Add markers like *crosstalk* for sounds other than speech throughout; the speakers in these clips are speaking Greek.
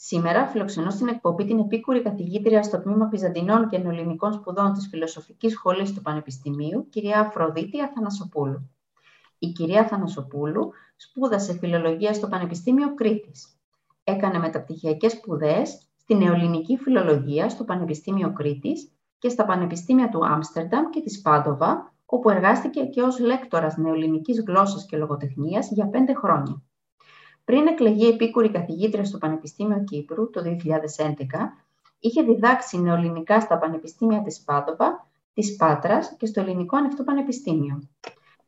Σήμερα φιλοξενώ στην εκπομπή την επίκουρη καθηγήτρια στο τμήμα Βυζαντινών και Νεοελληνικών Σπουδών της Φιλοσοφικής Σχολής του Πανεπιστημίου, κυρία Αφροδίτη Αθανασοπούλου. Η κυρία Αθανασοπούλου σπούδασε φιλολογία στο Πανεπιστήμιο Κρήτης. Έκανε μεταπτυχιακές σπουδές στη νεοελληνική φιλολογία στο Πανεπιστήμιο Κρήτης και στα Πανεπιστήμια του Άμστερνταμ και της Πάντοβα, όπου εργάστηκε και ως λέκτορας νεοελληνικής γλώσσας και λογοτεχνίας για πέντε χρόνια. Πριν εκλεγεί επίκουρη καθηγήτρια στο Πανεπιστήμιο Κύπρου το 2011, είχε διδάξει νεοελληνικά στα Πανεπιστήμια της Πάτοπα, της Πάτρας και στο Ελληνικό Ανοιχτό Πανεπιστήμιο.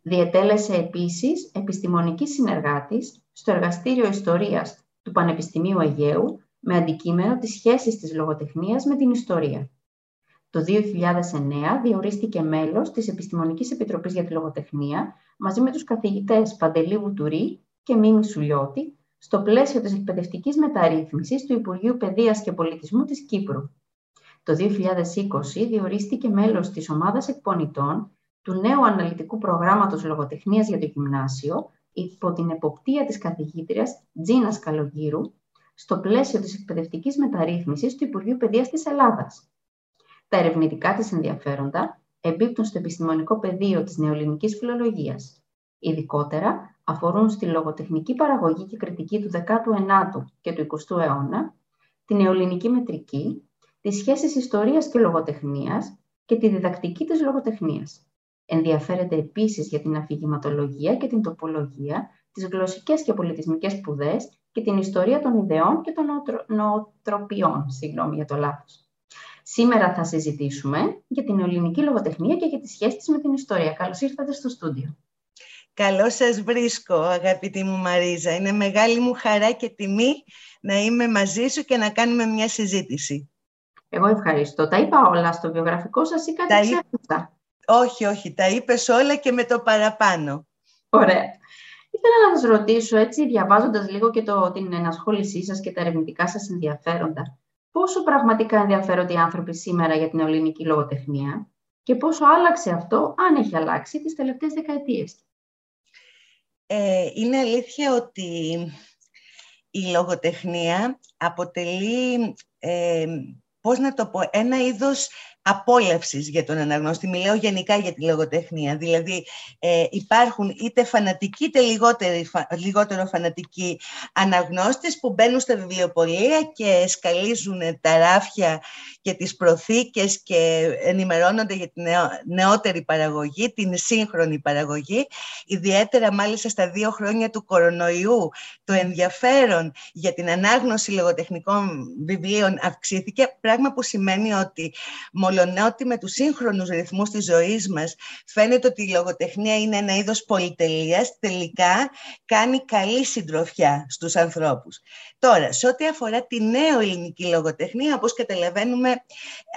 Διετέλεσε επίσης επιστημονική συνεργάτης στο Εργαστήριο Ιστορίας του Πανεπιστημίου Αιγαίου με αντικείμενο τις σχέσεις της λογοτεχνίας με την ιστορία. Το 2009 διορίστηκε μέλος της Επιστημονικής Επιτροπής για τη Λογοτεχνία μαζί με τους καθηγητές Παντελή Βουτουρή και Μίμη Σουλιώτη στο πλαίσιο της εκπαιδευτικής μεταρρύθμισης του Υπουργείου Παιδείας και Πολιτισμού της Κύπρου. Το 2020 διορίστηκε μέλος της ομάδας εκπονητών του νέου αναλυτικού προγράμματος λογοτεχνίας για το γυμνάσιο υπό την εποπτεία της καθηγήτριας Τζίνας Καλογύρου στο πλαίσιο της εκπαιδευτικής μεταρρύθμισης του Υπουργείου Παιδείας της Ελλάδας. Τα ερευνητικά της ενδιαφέροντα εμπίπτουν στο επιστημονικό πεδίο της νεοελληνικής φιλολογίας. Ειδικότερα, αφορούν στη λογοτεχνική παραγωγή και κριτική του 19ου και του 20ου αιώνα, την νεοελληνική μετρική, τις σχέσεις ιστορίας και λογοτεχνίας και τη διδακτική της λογοτεχνίας. Ενδιαφέρεται επίσης για την αφηγηματολογία και την τοπολογία, τις γλωσσικές και πολιτισμικές σπουδές και την ιστορία των ιδεών και των νοοτροπιών. Συγγνώμη για το λάθος. Σήμερα θα συζητήσουμε για την ελληνική λογοτεχνία και για τις σχέσεις με την ιστορία. Καλώς ήρθατε στο στούντιο. Καλώς σας βρίσκω, αγαπητή μου Μαρίζα. Είναι μεγάλη μου χαρά και τιμή να είμαι μαζί σου και να κάνουμε μια συζήτηση. Εγώ ευχαριστώ. Τα είπα όλα στο βιογραφικό σας ή κάτι ξέχασα; Όχι, όχι. Τα είπες όλα και με το παραπάνω. Ωραία. Ήθελα να σας ρωτήσω, έτσι, διαβάζοντας λίγο και το, την ενασχόλησή σας και τα ερευνητικά σας ενδιαφέροντα, πόσο πραγματικά ενδιαφέρονται οι άνθρωποι σήμερα για την ελληνική λογοτεχνία και πόσο άλλαξε αυτό, αν έχει αλλάξει, τις τελευταίες δεκαετίες; Ε, είναι αλήθεια ότι η λογοτεχνία αποτελεί, ε, πώς να το πω, ένα είδος απόλαυσης για τον αναγνώστη. Μιλάω γενικά για τη λογοτεχνία. Δηλαδή ε, υπάρχουν είτε φανατικοί είτε λιγότερο φανατικοί αναγνώστες που μπαίνουν στα βιβλιοπολία και σκαλίζουν τα ράφια και τις προθήκες και ενημερώνονται για την νεότερη παραγωγή, την σύγχρονη παραγωγή. Ιδιαίτερα μάλιστα στα δύο χρόνια του κορονοϊού το ενδιαφέρον για την ανάγνωση λογοτεχνικών βιβλίων αυξήθηκε, πράγμα που σημαίνει ότι μολονότι με τους σύγχρονους ρυθμούς της ζωής μας φαίνεται ότι η λογοτεχνία είναι ένα είδος πολυτελείας, τελικά κάνει καλή συντροφιά στους ανθρώπους. Τώρα, σε ό,τι αφορά τη νέο ελληνική λογοτεχνία, όπως καταλαβαίνουμε,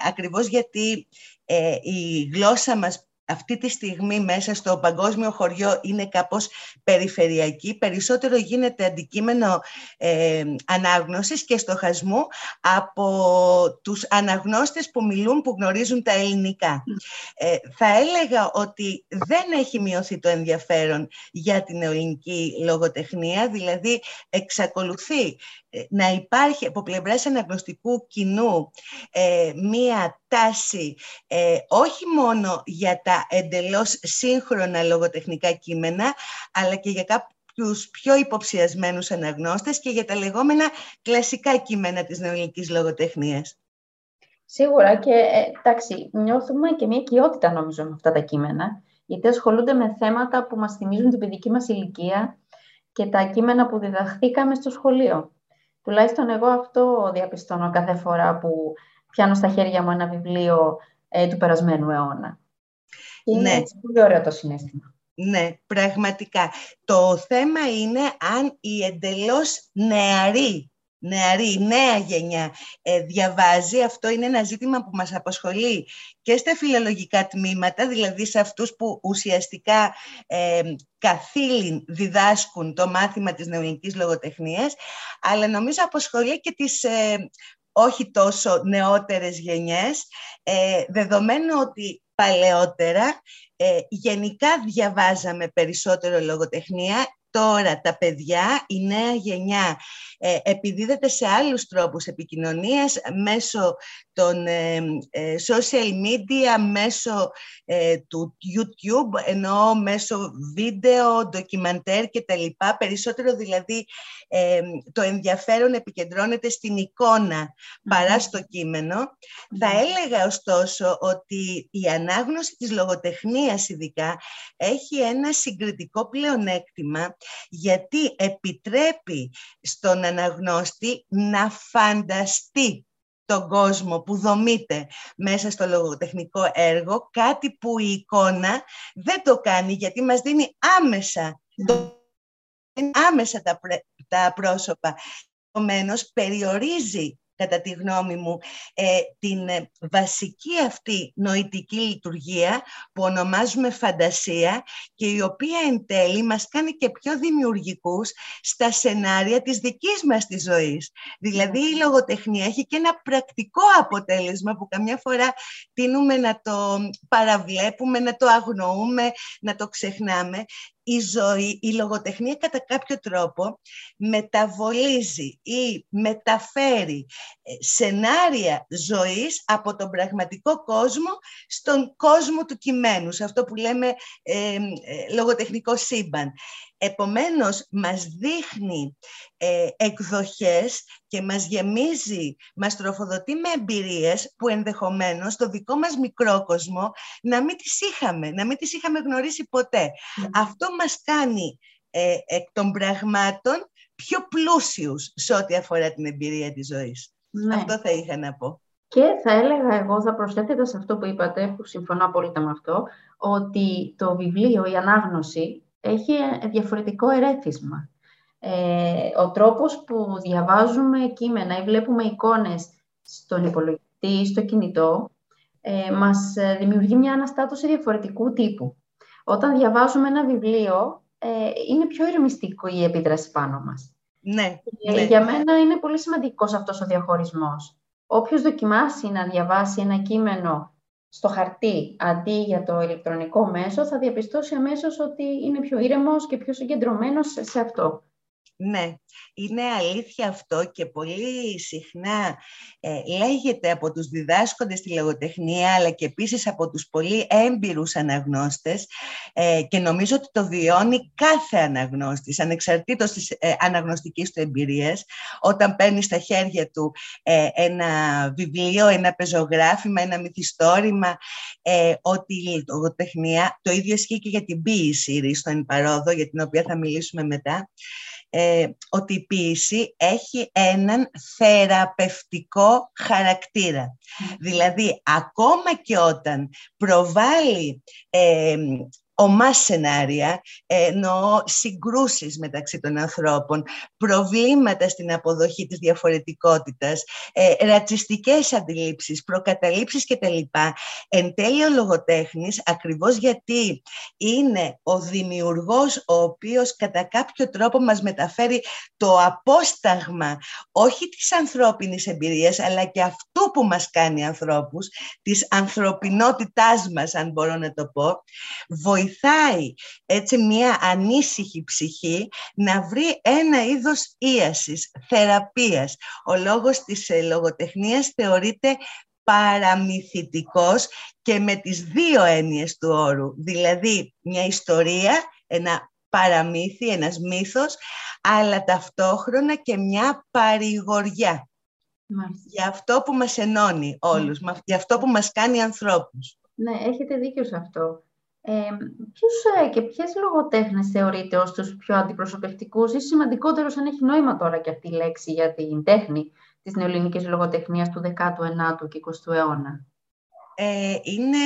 ακριβώς γιατί ε, η γλώσσα μας αυτή τη στιγμή μέσα στο παγκόσμιο χωριό είναι κάπως περιφερειακή, περισσότερο γίνεται αντικείμενο ε, ανάγνωσης και στοχασμού από τους αναγνώστες που μιλούν, που γνωρίζουν τα ελληνικά. Ε, θα έλεγα ότι δεν έχει μειωθεί το ενδιαφέρον για την ελληνική λογοτεχνία, δηλαδή εξακολουθεί ε, να υπάρχει από πλευράς αναγνωστικού κοινού ε, μία τάση ε, όχι μόνο για τα εντελώς σύγχρονα λογοτεχνικά κείμενα, αλλά και για κάποιους πιο υποψιασμένους αναγνώστες και για τα λεγόμενα κλασικά κείμενα της νεοελληνικής λογοτεχνίας. Σίγουρα και εντάξει, νιώθουμε και μια κοιότητα νομίζω με αυτά τα κείμενα, γιατί ασχολούνται με θέματα που μας θυμίζουν την παιδική μας ηλικία και τα κείμενα που διδαχθήκαμε στο σχολείο. Τουλάχιστον εγώ αυτό διαπιστώνω κάθε φορά που πιάνω στα χέρια μου ένα βιβλίο ε, του περασμένου αιώνα. Είναι ναι. έτσι πολύ ωραίο το συνέστημα. Ναι, πραγματικά. Το θέμα είναι αν οι εντελώς νεαροί νεαρή, νέα γενιά ε, διαβάζει. Αυτό είναι ένα ζήτημα που μας απασχολεί και στα φιλολογικά τμήματα, δηλαδή σε αυτούς που ουσιαστικά ε, καθήλυν διδάσκουν το μάθημα της νεοελληνικής λογοτεχνίας, αλλά νομίζω απασχολεί και τις ε, όχι τόσο νεότερες γενιές, ε, δεδομένου ότι παλαιότερα ε, γενικά διαβάζαμε περισσότερο λογοτεχνία τώρα τα παιδιά, η νέα γενιά ε, επιδίδεται σε άλλους τρόπους επικοινωνίας μέσω των ε, ε, social media, μέσω του YouTube, ενώ μέσω βίντεο, ντοκιμαντέρ και τα λοιπά. Περισσότερο δηλαδή το ενδιαφέρον επικεντρώνεται στην εικόνα παρά στο κείμενο. Θα έλεγα ωστόσο ότι η ανάγνωση της λογοτεχνίας ειδικά έχει ένα συγκριτικό πλεονέκτημα γιατί επιτρέπει στον αναγνώστη να φανταστεί τον κόσμο που δομείται μέσα στο λογοτεχνικό έργο, κάτι που η εικόνα δεν το κάνει γιατί μας δίνει άμεσα, άμεσα τα, τα πρόσωπα. Επομένως, περιορίζει κατά τη γνώμη μου, ε, την ε, βασική αυτή νοητική λειτουργία που ονομάζουμε φαντασία και η οποία εν τέλει μας κάνει και πιο δημιουργικούς στα σενάρια της δικής μας της ζωής. Δηλαδή η λογοτεχνία έχει και ένα πρακτικό αποτέλεσμα που καμιά φορά τίνουμε να το παραβλέπουμε, να το αγνοούμε, να το ξεχνάμε η ζωή, η λογοτεχνία κατά κάποιο τρόπο μεταβολίζει ή μεταφέρει ε, σενάρια ζωής από τον πραγματικό κόσμο στον κόσμο του κειμένου, σε αυτό που λέμε ε, ε λογοτεχνικό σύμπαν. Επομένως, μας δείχνει ε, εκδοχές και μας γεμίζει, μας τροφοδοτεί με εμπειρίες που ενδεχομένως το δικό μας μικρό κόσμο να μην τις είχαμε, να μην τις είχαμε γνωρίσει ποτέ. Ναι. Αυτό μας κάνει ε, εκ των πραγμάτων πιο πλούσιους σε ό,τι αφορά την εμπειρία της ζωής. Ναι. Αυτό θα είχα να πω. Και θα έλεγα εγώ, θα προσθέτω σε αυτό που είπατε, που συμφωνώ απόλυτα με αυτό, ότι το βιβλίο, η ανάγνωση, έχει διαφορετικό ερέθισμα. Ε, ο τρόπος που διαβάζουμε κείμενα ή βλέπουμε εικόνες στον υπολογιστή ή στο κινητό ε, μας δημιουργεί μια αναστάτωση διαφορετικού τύπου. Όταν διαβάζουμε ένα βιβλίο, ε, είναι πιο ηρεμιστικό η επίδραση πάνω μας. Ναι, ναι. Για μένα είναι πολύ σημαντικός αυτός ο διαχωρισμός. Όποιος δοκιμάσει να διαβάσει ένα κείμενο στο χαρτί αντί για το ηλεκτρονικό μέσο, θα διαπιστώσει αμέσως ότι είναι πιο ήρεμος και πιο συγκεντρωμένος σε αυτό. Ναι, είναι αλήθεια αυτό και πολύ συχνά ε, λέγεται από τους διδάσκοντες στη λογοτεχνία αλλά και επίσης από τους πολύ έμπειρους αναγνώστες ε, και νομίζω ότι το βιώνει κάθε αναγνώστης ανεξαρτήτως της ε, αναγνωστικής του εμπειρίας. Όταν παίρνει στα χέρια του ε, ένα βιβλίο, ένα πεζογράφημα, ένα μυθιστόρημα ότι η λογοτεχνία, το ίδιο ισχύει και για την ποίηση στον παρόδο για την οποία θα μιλήσουμε μετά ε, ότι η ποίηση έχει έναν θεραπευτικό χαρακτήρα. Δηλαδή, ακόμα και όταν προβάλλει ε, ομά σενάρια, εννοώ συγκρούσεις μεταξύ των ανθρώπων, προβλήματα στην αποδοχή της διαφορετικότητας, ε, ρατσιστικές αντιλήψεις, προκαταλήψεις κτλ. Εν τέλει ο λογοτέχνης, ακριβώς γιατί είναι ο δημιουργός ο οποίος κατά κάποιο τρόπο μας μεταφέρει το απόσταγμα όχι της ανθρώπινης εμπειρίας, αλλά και αυτού που μας κάνει ανθρώπους, της ανθρωπινότητάς μας, αν μπορώ να το πω, βοηθάει έτσι μια ανήσυχη ψυχή να βρει ένα είδος ίασης, θεραπείας. Ο λόγος της ε, λογοτεχνίας θεωρείται παραμυθιτικός και με τις δύο έννοιες του όρου, δηλαδή μια ιστορία, ένα παραμύθι, ένας μύθος, αλλά ταυτόχρονα και μια παρηγοριά. Για αυτό που μας ενώνει όλους, ναι. για αυτό που μας κάνει ανθρώπους. Ναι, έχετε δίκιο σε αυτό. Ε, ποιους ε, και ποιες λογοτέχνες θεωρείτε ως τους πιο αντιπροσωπευτικούς ή σημαντικότερος αν έχει νόημα τώρα και αυτή η λέξη για την τέχνη της νεοελληνικής λογοτεχνίας του 19ου και 20ου αιώνα; Ε, είναι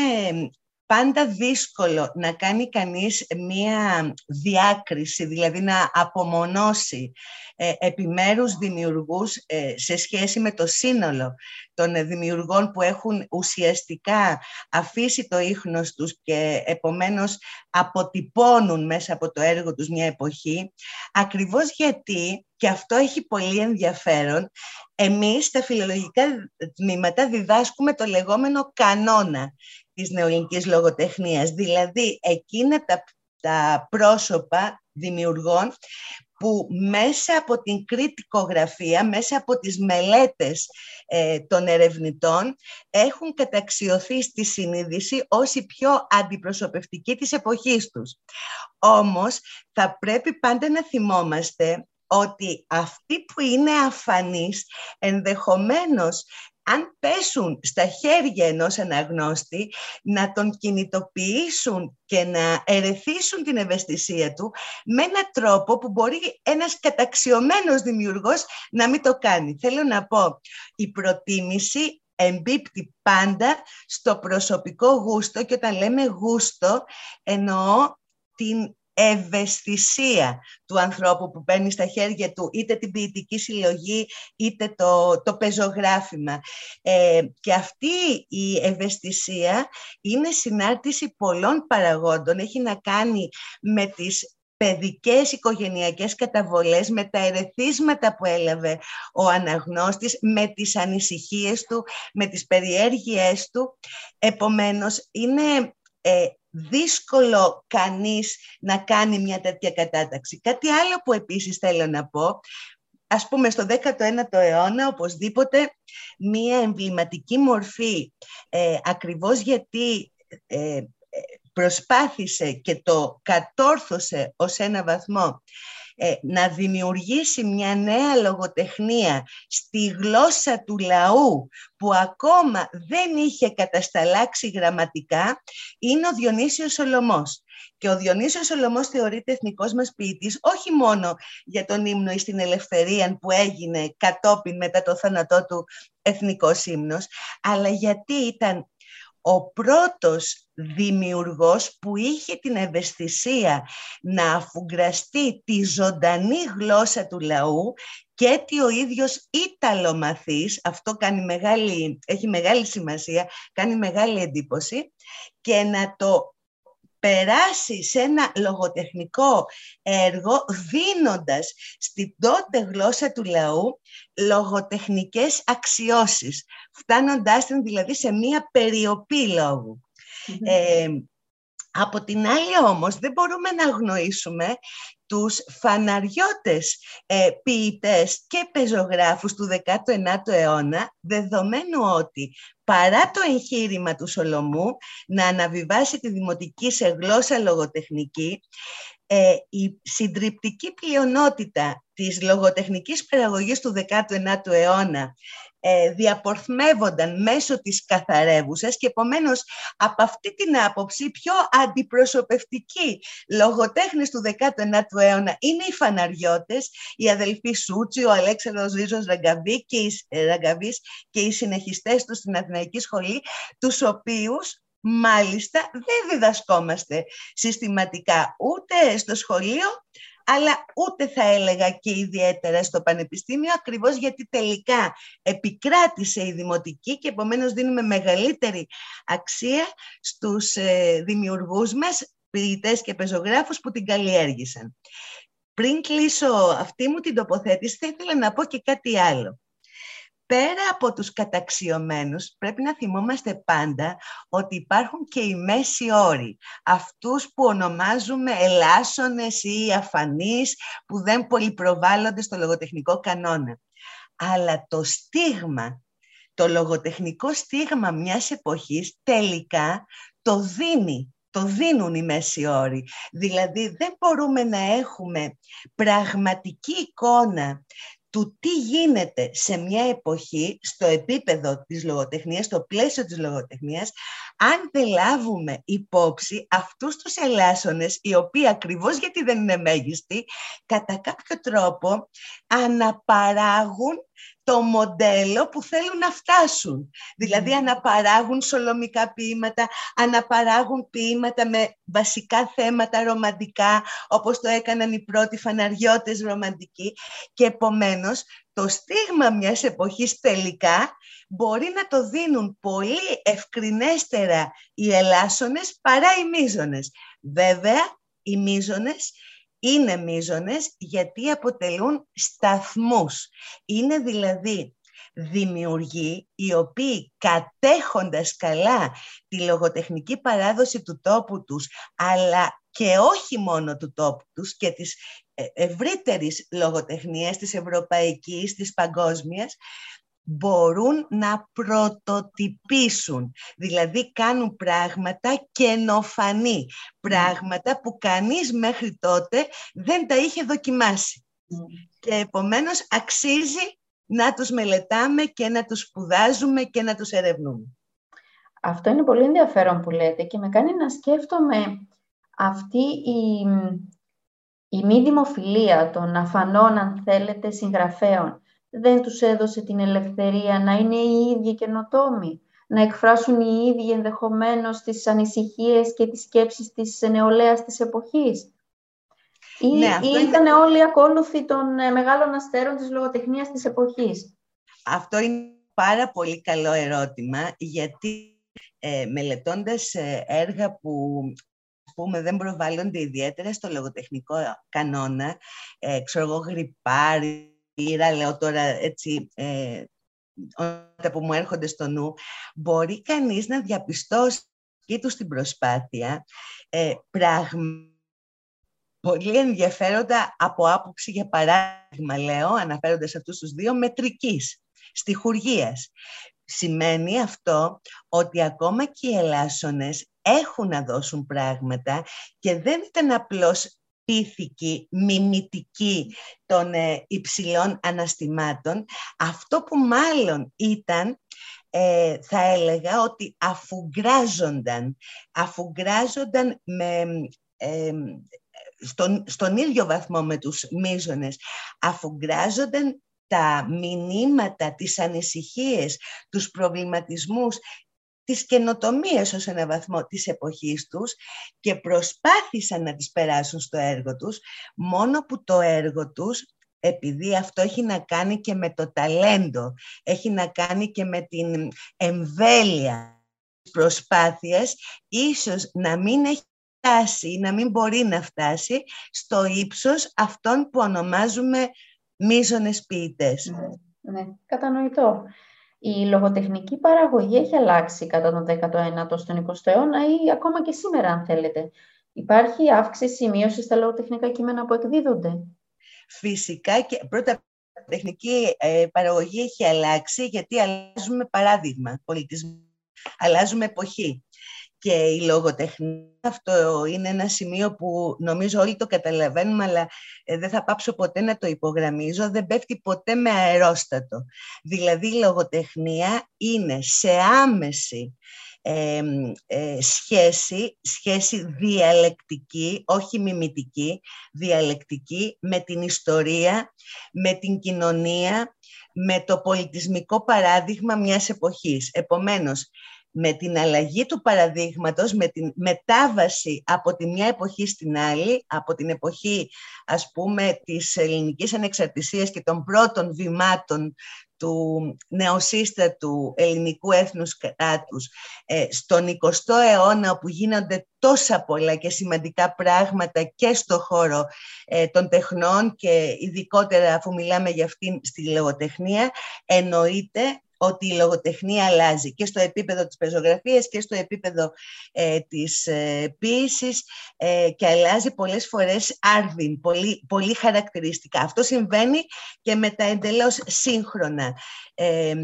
πάντα δύσκολο να κάνει κανείς μία διάκριση, δηλαδή να απομονώσει ε, επιμέρους δημιουργούς ε, σε σχέση με το σύνολο των δημιουργών που έχουν ουσιαστικά αφήσει το ίχνος τους και επομένως αποτυπώνουν μέσα από το έργο τους μια εποχή, ακριβώς γιατί, και αυτό έχει πολύ ενδιαφέρον, εμείς στα φιλολογικά τμήματα διδάσκουμε το λεγόμενο κανόνα της νεοελληνικής λογοτεχνίας, δηλαδή εκείνα τα, τα πρόσωπα δημιουργών που μέσα από την κριτικογραφία, μέσα από τις μελέτες ε, των ερευνητών έχουν καταξιωθεί στη συνείδηση ως η πιο αντιπροσωπευτική της εποχής τους. Όμως θα πρέπει πάντα να θυμόμαστε ότι αυτοί που είναι αφανείς ενδεχομένως αν πέσουν στα χέρια ενός αναγνώστη, να τον κινητοποιήσουν και να ερεθίσουν την ευαισθησία του με έναν τρόπο που μπορεί ένας καταξιωμένος δημιουργός να μην το κάνει. Θέλω να πω, η προτίμηση εμπίπτει πάντα στο προσωπικό γούστο και όταν λέμε γούστο εννοώ την ευαισθησία του ανθρώπου που παίρνει στα χέρια του είτε την ποιητική συλλογή είτε το, το πεζογράφημα. Ε, και αυτή η ευαισθησία είναι συνάρτηση πολλών παραγόντων. Έχει να κάνει με τις παιδικές οικογενειακές καταβολές, με τα ερεθίσματα που έλαβε ο αναγνώστης, με τις ανησυχίες του, με τις περιέργειές του. Επομένως, είναι ε, δύσκολο κανείς να κάνει μια τέτοια κατάταξη. Κάτι άλλο που επίσης θέλω να πω, ας πούμε στο 19ο αιώνα οπωσδήποτε μια εμβληματική μορφή, ε, ακριβώς γιατί ε, προσπάθησε και το κατόρθωσε ως ένα βαθμό ε, να δημιουργήσει μια νέα λογοτεχνία στη γλώσσα του λαού που ακόμα δεν είχε κατασταλάξει γραμματικά είναι ο Διονύσιος Σολομός. Και ο Διονύσιος Σολομός θεωρείται εθνικός μας ποιητής όχι μόνο για τον ύμνο ή στην ελευθερία που έγινε κατόπιν μετά το θάνατό του εθνικός ύμνος, αλλά γιατί ήταν ο πρώτος δημιουργός που είχε την ευαισθησία να αφουγκραστεί τη ζωντανή γλώσσα του λαού και ότι ο ίδιος Ιταλομαθής, αυτό κάνει μεγάλη, έχει μεγάλη σημασία, κάνει μεγάλη εντύπωση και να το περάσεις σε ένα λογοτεχνικό έργο δίνοντας στην τότε γλώσσα του λαού λογοτεχνικές αξιώσεις, φτάνοντάς την δηλαδή σε μία περιοπή Ε, από την άλλη όμως δεν μπορούμε να αγνοήσουμε τους φαναριώτες ε, ποιητές και πεζογράφους του 19ου αιώνα, δεδομένου ότι παρά το εγχείρημα του Σολομού να αναβιβάσει τη δημοτική σε γλώσσα λογοτεχνική, ε, η συντριπτική πλειονότητα της λογοτεχνικής παιδαγωγής του 19ου αιώνα ε, διαπορθμεύονταν μέσω της καθαρεύουσας και επομένως από αυτή την άποψη πιο αντιπροσωπευτικοί λογοτέχνες του 19ου αιώνα είναι οι φαναριώτες, οι αδελφοί Σούτσι, ο Αλέξανδρος Ρίζος Ραγκαβή και οι, ε, Ραγκαβής και οι συνεχιστές του στην Αθηναϊκή Σχολή, τους οποίους μάλιστα δεν διδασκόμαστε συστηματικά ούτε στο σχολείο, αλλά ούτε θα έλεγα και ιδιαίτερα στο πανεπιστήμιο, ακριβώς γιατί τελικά επικράτησε η δημοτική και επομένως δίνουμε μεγαλύτερη αξία στους ε, δημιουργούς μας, ποιητές και πεζογράφους που την καλλιέργησαν. Πριν κλείσω αυτή μου την τοποθέτηση, θα ήθελα να πω και κάτι άλλο πέρα από τους καταξιωμένους, πρέπει να θυμόμαστε πάντα ότι υπάρχουν και οι μέση όροι. Αυτούς που ονομάζουμε ελάσσονες ή αφανείς, που δεν πολυπροβάλλονται στο λογοτεχνικό κανόνα. Αλλά το στίγμα, το λογοτεχνικό στίγμα μιας εποχής τελικά το δίνει το δίνουν οι μέση όροι. Δηλαδή δεν μπορούμε να έχουμε πραγματική εικόνα του τι γίνεται σε μια εποχή στο επίπεδο της λογοτεχνίας, στο πλαίσιο της λογοτεχνίας, αν δεν λάβουμε υπόψη αυτούς τους ελάσσονες, οι οποίοι ακριβώς γιατί δεν είναι μέγιστοι, κατά κάποιο τρόπο αναπαράγουν το μοντέλο που θέλουν να φτάσουν. Δηλαδή αναπαράγουν σολομικά ποίηματα, αναπαράγουν ποίηματα με βασικά θέματα ρομαντικά, όπως το έκαναν οι πρώτοι φαναριώτες ρομαντικοί και επομένως το στίγμα μιας εποχής τελικά μπορεί να το δίνουν πολύ ευκρινέστερα οι ελάσσονες παρά οι μίζονες. Βέβαια, οι μίζονες είναι μίζονες γιατί αποτελούν σταθμούς. Είναι δηλαδή δημιουργοί οι οποίοι κατέχοντας καλά τη λογοτεχνική παράδοση του τόπου τους αλλά και όχι μόνο του τόπου τους και της ε, ευρύτερης λογοτεχνίας της ευρωπαϊκής, της παγκόσμιας μπορούν να πρωτοτυπήσουν. Δηλαδή κάνουν πράγματα καινοφανή, πράγματα που κανείς μέχρι τότε δεν τα είχε δοκιμάσει. Και επομένως αξίζει να τους μελετάμε και να τους σπουδάζουμε και να τους ερευνούμε. Αυτό είναι πολύ ενδιαφέρον που λέτε και με κάνει να σκέφτομαι αυτή η, η μη δημοφιλία των αφανών, αν θέλετε, συγγραφέων δεν τους έδωσε την ελευθερία να είναι οι ίδιοι καινοτόμοι, να εκφράσουν οι ίδιοι ενδεχομένως τις ανησυχίες και τις σκέψεις της νεολαίας της εποχής. Ή, ναι, ή ήταν όλοι ακόλουθοι των ε, μεγάλων αστέρων της λογοτεχνίας της εποχής. Αυτό είναι πάρα πολύ καλό ερώτημα, γιατί ε, μελετώντας ε, έργα που πούμε, δεν προβάλλονται ιδιαίτερα στο λογοτεχνικό κανόνα, ε, ξέρω εγώ, γρυπάρι, πήρα, λέω τώρα έτσι, ε, που μου έρχονται στο νου, μπορεί κανείς να διαπιστώσει και του στην προσπάθεια ε, πράγμα πολύ ενδιαφέροντα από άποψη, για παράδειγμα, λέω, αναφέροντας αυτούς τους δύο, μετρικής, στιχουργίας. Σημαίνει αυτό ότι ακόμα και οι ελάσσονες έχουν να δώσουν πράγματα και δεν ήταν απλώς πίθηκη, μιμητική των ε, υψηλών αναστημάτων. Αυτό που μάλλον ήταν, ε, θα έλεγα ότι αφουγκράζονταν, αφουγκράζονταν με, ε, στον, στον ίδιο βαθμό με τους μίζονες, αφουγκράζονταν τα μηνύματα, τις ανησυχίες, τους προβληματισμούς τις καινοτομίες ως ένα βαθμό της εποχής τους και προσπάθησαν να τις περάσουν στο έργο τους, μόνο που το έργο τους επειδή αυτό έχει να κάνει και με το ταλέντο, έχει να κάνει και με την εμβέλεια της προσπάθειας, ίσως να μην έχει φτάσει ή να μην μπορεί να φτάσει στο ύψος αυτών που ονομάζουμε μίζονες ποιητές. Ναι, ναι κατανοητό η λογοτεχνική παραγωγή έχει αλλάξει κατά τον 19ο στον 20ο αιώνα ή ακόμα και σήμερα αν θέλετε. Υπάρχει αύξηση, μείωση στα λογοτεχνικά κείμενα που εκδίδονται; Φυσικά και πρώτα η τεχνική ε, παραγωγή έχει αλλάξει γιατί αλλάζουμε παράδειγμα πολιτισμό, αλλάζουμε εποχή και η λογοτεχνία. Αυτό είναι ένα σημείο που νομίζω όλοι το καταλαβαίνουμε, αλλά ε, δεν θα πάψω ποτέ να το υπογραμμίζω, δεν πέφτει ποτέ με αερόστατο. Δηλαδή η λογοτεχνία είναι σε άμεση ε, σχέση, σχέση διαλεκτική, όχι μιμητική, διαλεκτική με την ιστορία, με την κοινωνία, με το πολιτισμικό παράδειγμα μιας εποχής. Επομένως, με την αλλαγή του παραδείγματος, με την μετάβαση από τη μια εποχή στην άλλη, από την εποχή ας πούμε της ελληνικής ανεξαρτησίας και των πρώτων βημάτων του νεοσύστατου ελληνικού έθνους κράτους ε, στον 20ο αιώνα όπου γίνονται τόσα πολλά και σημαντικά πράγματα και στο χώρο ε, των τεχνών και ειδικότερα αφού μιλάμε για αυτήν στη λογοτεχνία εννοείται ότι η λογοτεχνία αλλάζει και στο επίπεδο της πεζογραφίας και στο επίπεδο ε, της ε, ποίησης ε, και αλλάζει πολλές φορές άρδιν, πολύ, πολύ χαρακτηριστικά. Αυτό συμβαίνει και με τα εντελώς σύγχρονα ε,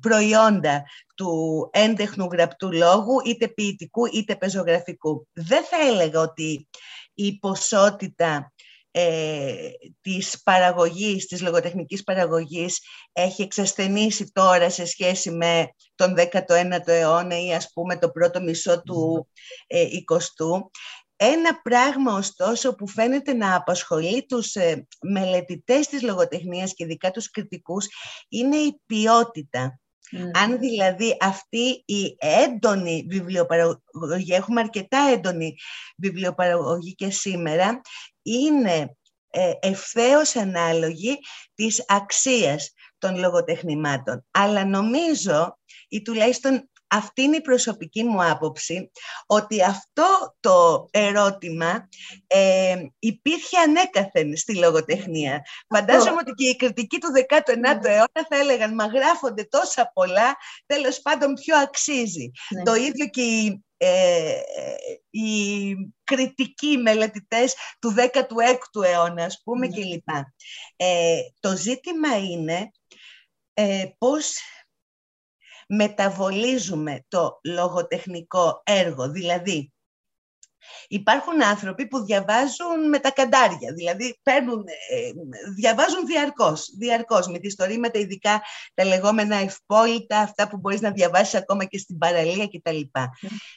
προϊόντα του έντεχνου γραπτού λόγου, είτε ποιητικού είτε πεζογραφικού. Δεν θα έλεγα ότι η ποσότητα ε, της παραγωγής, της λογοτεχνικής παραγωγής έχει εξασθενήσει τώρα σε σχέση με τον 19ο αιώνα ή ας πούμε το πρώτο μισό του 20ου. ένα πράγμα ωστόσο που φαίνεται να απασχολεί τους ε, μελετητές της λογοτεχνίας και ειδικά τους κριτικούς είναι η ποιότητα. Αν δηλαδή αυτή η έντονη βιβλιοπαραγωγή, έχουμε αρκετά έντονη βιβλιοπαραγωγή και σήμερα, είναι ε, ευθέως ανάλογη της αξίας των λογοτεχνημάτων. Αλλά νομίζω, ή τουλάχιστον αυτή είναι η προσωπική μου άποψη, ότι αυτό το ερώτημα ε, υπήρχε ανέκαθεν στη λογοτεχνία. Φαντάζομαι ότι και οι κριτικοί του 19ου ναι. αιώνα θα έλεγαν «Μα γράφονται τόσα πολλά, τέλος πάντων ποιο αξίζει». Ναι. Το ίδιο και οι ε, οι κριτικοί μελετητές του 16ου αιώνα, ας πούμε, mm. κλπ. Ε, το ζήτημα είναι ε, πώς μεταβολίζουμε το λογοτεχνικό έργο. Δηλαδή, υπάρχουν άνθρωποι που διαβάζουν με τα καντάρια, δηλαδή παίρνουν, ε, διαβάζουν διαρκώς, διαρκώς με τη ιστορήματα, ειδικά τα λεγόμενα ευπόλυτα, αυτά που μπορείς να διαβάσεις ακόμα και στην παραλία κτλ.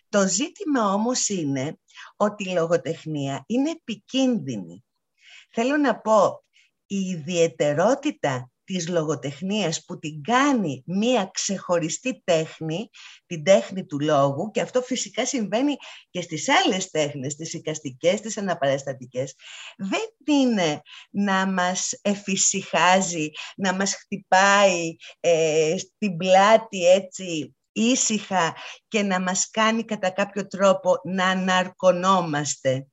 Το ζήτημα όμως είναι ότι η λογοτεχνία είναι επικίνδυνη. Θέλω να πω, η ιδιαιτερότητα της λογοτεχνίας που την κάνει μία ξεχωριστή τέχνη, την τέχνη του λόγου και αυτό φυσικά συμβαίνει και στις άλλες τέχνες, τις οικαστικές, τις αναπαραστατικές, δεν είναι να μας εφησυχάζει, να μας χτυπάει ε, στην πλάτη έτσι ήσυχα και να μας κάνει κατά κάποιο τρόπο να αναρκωνόμαστε.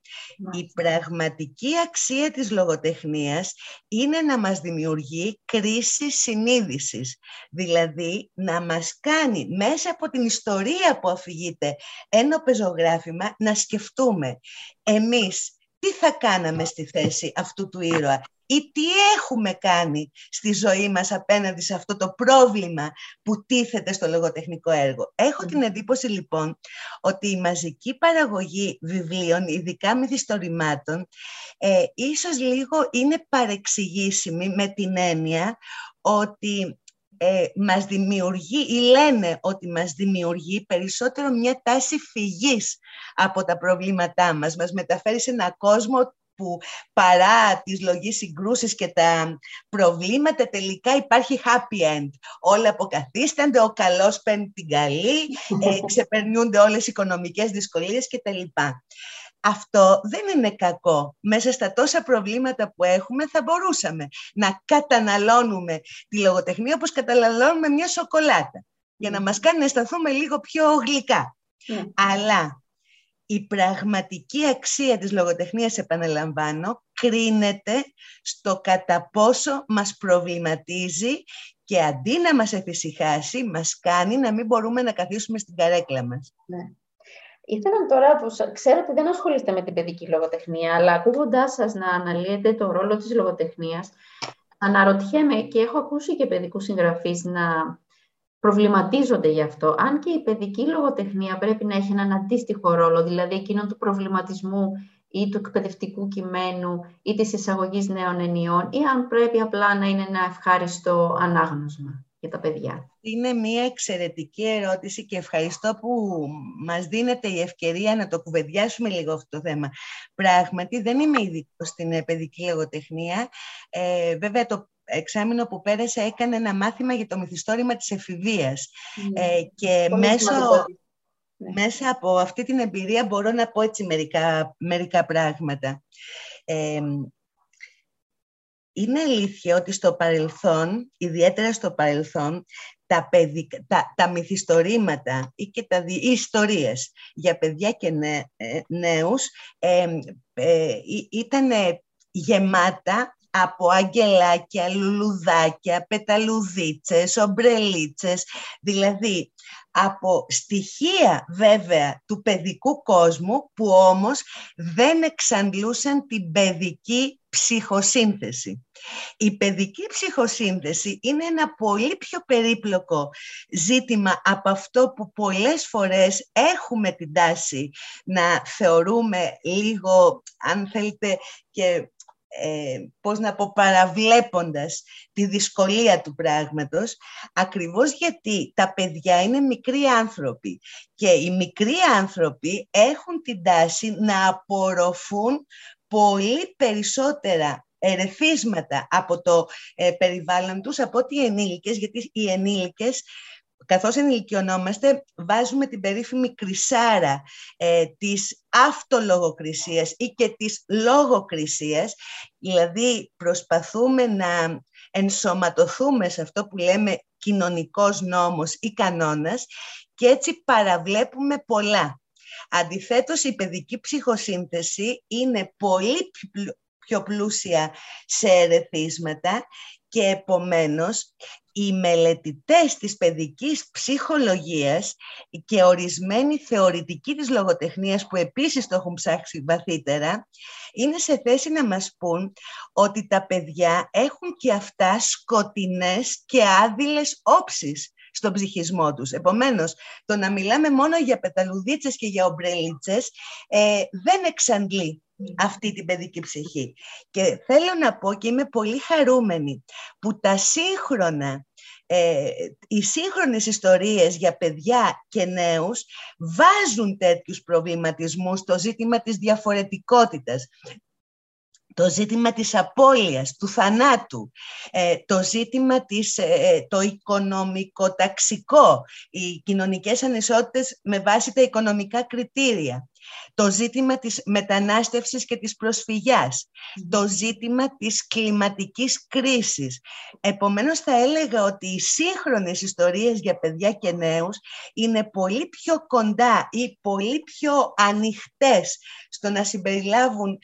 Η πραγματική αξία της λογοτεχνίας είναι να μας δημιουργεί κρίση συνείδησης. Δηλαδή να μας κάνει μέσα από την ιστορία που αφηγείται ένα πεζογράφημα να σκεφτούμε εμείς τι θα κάναμε στη θέση αυτού του ήρωα ή τι έχουμε κάνει στη ζωή μας απέναντι σε αυτό το πρόβλημα που τίθεται στο λογοτεχνικό έργο. Έχω την εντύπωση λοιπόν ότι η μαζική παραγωγή βιβλίων, ειδικά μυθιστορημάτων, ε, ίσως λίγο είναι παρεξηγήσιμη με την έννοια ότι ε, μας δημιουργεί ή λένε ότι μας δημιουργεί περισσότερο μια τάση φυγής από τα προβλήματά μας. Μας μεταφέρει σε ένα κόσμο που παρά τις λογικές συγκρούσεις και τα προβλήματα τελικά υπάρχει happy end. Όλα αποκαθίστανται, ο καλός παίρνει την καλή, ε, *laughs* ξεπερνιούνται όλες οι οικονομικές δυσκολίες κτλ. Αυτό δεν είναι κακό. Μέσα στα τόσα προβλήματα που έχουμε θα μπορούσαμε να καταναλώνουμε τη λογοτεχνία όπως καταναλώνουμε μια σοκολάτα για να μας κάνει να αισθανθούμε λίγο πιο γλυκά. Ναι. Αλλά η πραγματική αξία της λογοτεχνίας, επαναλαμβάνω, κρίνεται στο κατά πόσο μας προβληματίζει και αντί να μας εφησυχάσει, μας κάνει να μην μπορούμε να καθίσουμε στην καρέκλα μας. Ναι. Ήθελα τώρα, που ξέρω ότι δεν ασχολείστε με την παιδική λογοτεχνία, αλλά ακούγοντάς σας να αναλύετε το ρόλο της λογοτεχνίας, αναρωτιέμαι και έχω ακούσει και παιδικούς συγγραφείς να προβληματίζονται γι' αυτό. Αν και η παιδική λογοτεχνία πρέπει να έχει έναν αντίστοιχο ρόλο, δηλαδή εκείνον του προβληματισμού ή του εκπαιδευτικού κειμένου ή της εισαγωγής νέων ενιών, ή αν πρέπει απλά να είναι ένα ευχάριστο ανάγνωσμα για τα παιδιά. Είναι μια εξαιρετική ερώτηση και ευχαριστώ που μας δίνεται η ευκαιρία να το κουβεντιάσουμε λίγο αυτό το θέμα. Πράγματι, δεν είμαι ειδικός στην παιδική λογοτεχνία. Ε, βέβαια, το εξάμεινο που πέρασε έκανε ένα μάθημα για το μυθιστόρημα της εφηβείας. Ναι. Ε, και μέσω, ναι. μέσα από αυτή την εμπειρία μπορώ να πω έτσι μερικά, μερικά πράγματα. Ε, είναι αλήθεια ότι στο παρελθόν, ιδιαίτερα στο παρελθόν, τα, παιδικα, τα, τα μυθιστορήματα ή και τα ιστορίες για παιδιά και νέ, ε, νέους ε, ε, ήταν γεμάτα από αγγελάκια, λουλουδάκια, πεταλουδίτσες, ομπρελίτσες, δηλαδή από στοιχεία βέβαια του παιδικού κόσμου που όμως δεν εξαντλούσαν την παιδική ψυχοσύνθεση. Η παιδική ψυχοσύνθεση είναι ένα πολύ πιο περίπλοκο ζήτημα από αυτό που πολλές φορές έχουμε την τάση να θεωρούμε λίγο, αν θέλετε, και ε, πώς να πω, παραβλέποντας τη δυσκολία του πράγματος, ακριβώς γιατί τα παιδιά είναι μικροί άνθρωποι και οι μικροί άνθρωποι έχουν την τάση να απορροφούν πολύ περισσότερα ερεθίσματα από το ε, περιβάλλον τους από ότι οι ενήλικες, γιατί οι ενήλικες καθώς ενηλικιωνόμαστε, βάζουμε την περίφημη κρυσάρα ε, της αυτολογοκρισίας ή και της λογοκρισίας, δηλαδή προσπαθούμε να ενσωματωθούμε σε αυτό που λέμε κοινωνικός νόμος ή κανόνας και έτσι παραβλέπουμε πολλά. Αντιθέτως, η παιδική ψυχοσύνθεση είναι πολύ πιο πλούσια σε ερεθίσματα και επομένως οι μελετητές της παιδικής ψυχολογίας και ορισμένοι θεωρητικοί της λογοτεχνίας που επίσης το έχουν ψάξει βαθύτερα είναι σε θέση να μας πούν ότι τα παιδιά έχουν και αυτά σκοτεινές και άδειλες όψεις στον ψυχισμό τους. Επομένως, το να μιλάμε μόνο για πεταλουδίτσες και για ομπρελίτσες ε, δεν εξαντλεί αυτή την παιδική ψυχή. Και θέλω να πω και είμαι πολύ χαρούμενη που τα σύγχρονα ε, οι σύγχρονες ιστορίες για παιδιά και νέους βάζουν τέτοιους προβληματισμούς στο ζήτημα της διαφορετικότητας, το ζήτημα της απώλειας, του θανάτου, ε, το ζήτημα της, ε, το οικονομικό-ταξικό, οι κοινωνικές ανισότητες με βάση τα οικονομικά κριτήρια, το ζήτημα της μετανάστευσης και της προσφυγιάς, το ζήτημα της κλιματικής κρίσης. Επομένως θα έλεγα ότι οι σύγχρονες ιστορίες για παιδιά και νέους είναι πολύ πιο κοντά ή πολύ πιο ανοιχτές στο να συμπεριλάβουν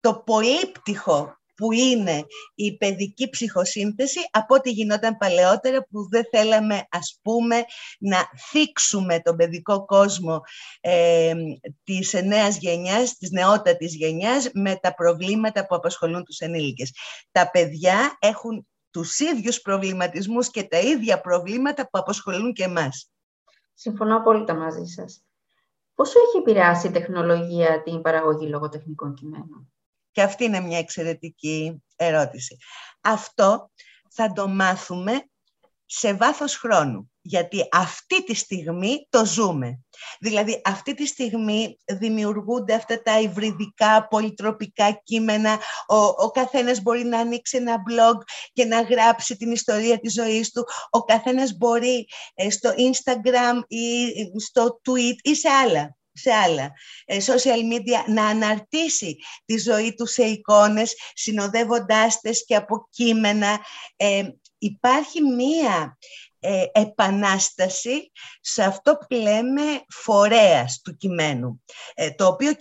το πολύπτυχο που είναι η παιδική ψυχοσύνθεση από ό,τι γινόταν παλαιότερα που δεν θέλαμε ας πούμε να θίξουμε τον παιδικό κόσμο ε, της νέας γενιάς, της νεότατης γενιάς με τα προβλήματα που απασχολούν τους ενήλικες. Τα παιδιά έχουν τους ίδιους προβληματισμούς και τα ίδια προβλήματα που απασχολούν και εμάς. Συμφωνώ απόλυτα μαζί σας. Πόσο έχει επηρεάσει η τεχνολογία την παραγωγή λογοτεχνικών κειμένων; Και αυτή είναι μια εξαιρετική ερώτηση. Αυτό θα το μάθουμε σε βάθος χρόνου, γιατί αυτή τη στιγμή το ζούμε. Δηλαδή αυτή τη στιγμή δημιουργούνται αυτά τα υβριδικά, πολυτροπικά κείμενα, ο, ο καθένας μπορεί να ανοίξει ένα blog και να γράψει την ιστορία της ζωής του, ο καθένας μπορεί ε, στο Instagram ή στο tweet ή σε άλλα σε άλλα ε, social media να αναρτήσει τη ζωή τους σε εικόνες, συνοδεύοντάς τες και από κείμενα. Ε, υπάρχει μία ε, επανάσταση σε αυτό που λέμε φορέας του κειμένου. το οποίο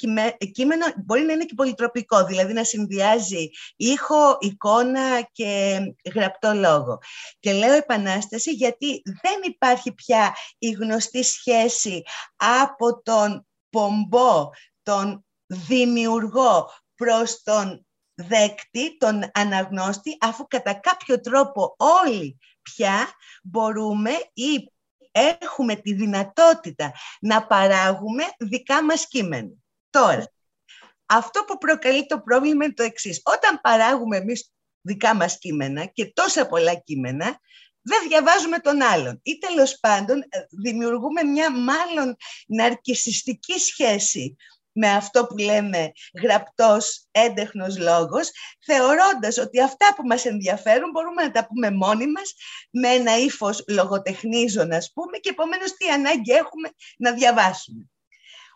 κείμενο μπορεί να είναι και πολυτροπικό, δηλαδή να συνδυάζει ήχο, εικόνα και γραπτό λόγο. Και λέω επανάσταση γιατί δεν υπάρχει πια η γνωστή σχέση από τον πομπό, τον δημιουργό προς τον δέκτη, τον αναγνώστη, αφού κατά κάποιο τρόπο όλοι πια μπορούμε ή έχουμε τη δυνατότητα να παράγουμε δικά μας κείμενα. Τώρα, αυτό που προκαλεί το πρόβλημα είναι το εξής. Όταν παράγουμε εμείς δικά μας κείμενα και τόσα πολλά κείμενα, δεν διαβάζουμε τον άλλον. Ή τέλος πάντων ε, δημιουργούμε μια μάλλον ναρκισιστική σχέση με αυτό που λέμε γραπτός έντεχνος λόγος, θεωρώντας ότι αυτά που μας ενδιαφέρουν μπορούμε να τα πούμε μόνοι μας, με ένα ύφος λογοτεχνίζων, ας πούμε, και επομένως τι ανάγκη έχουμε να διαβάσουμε.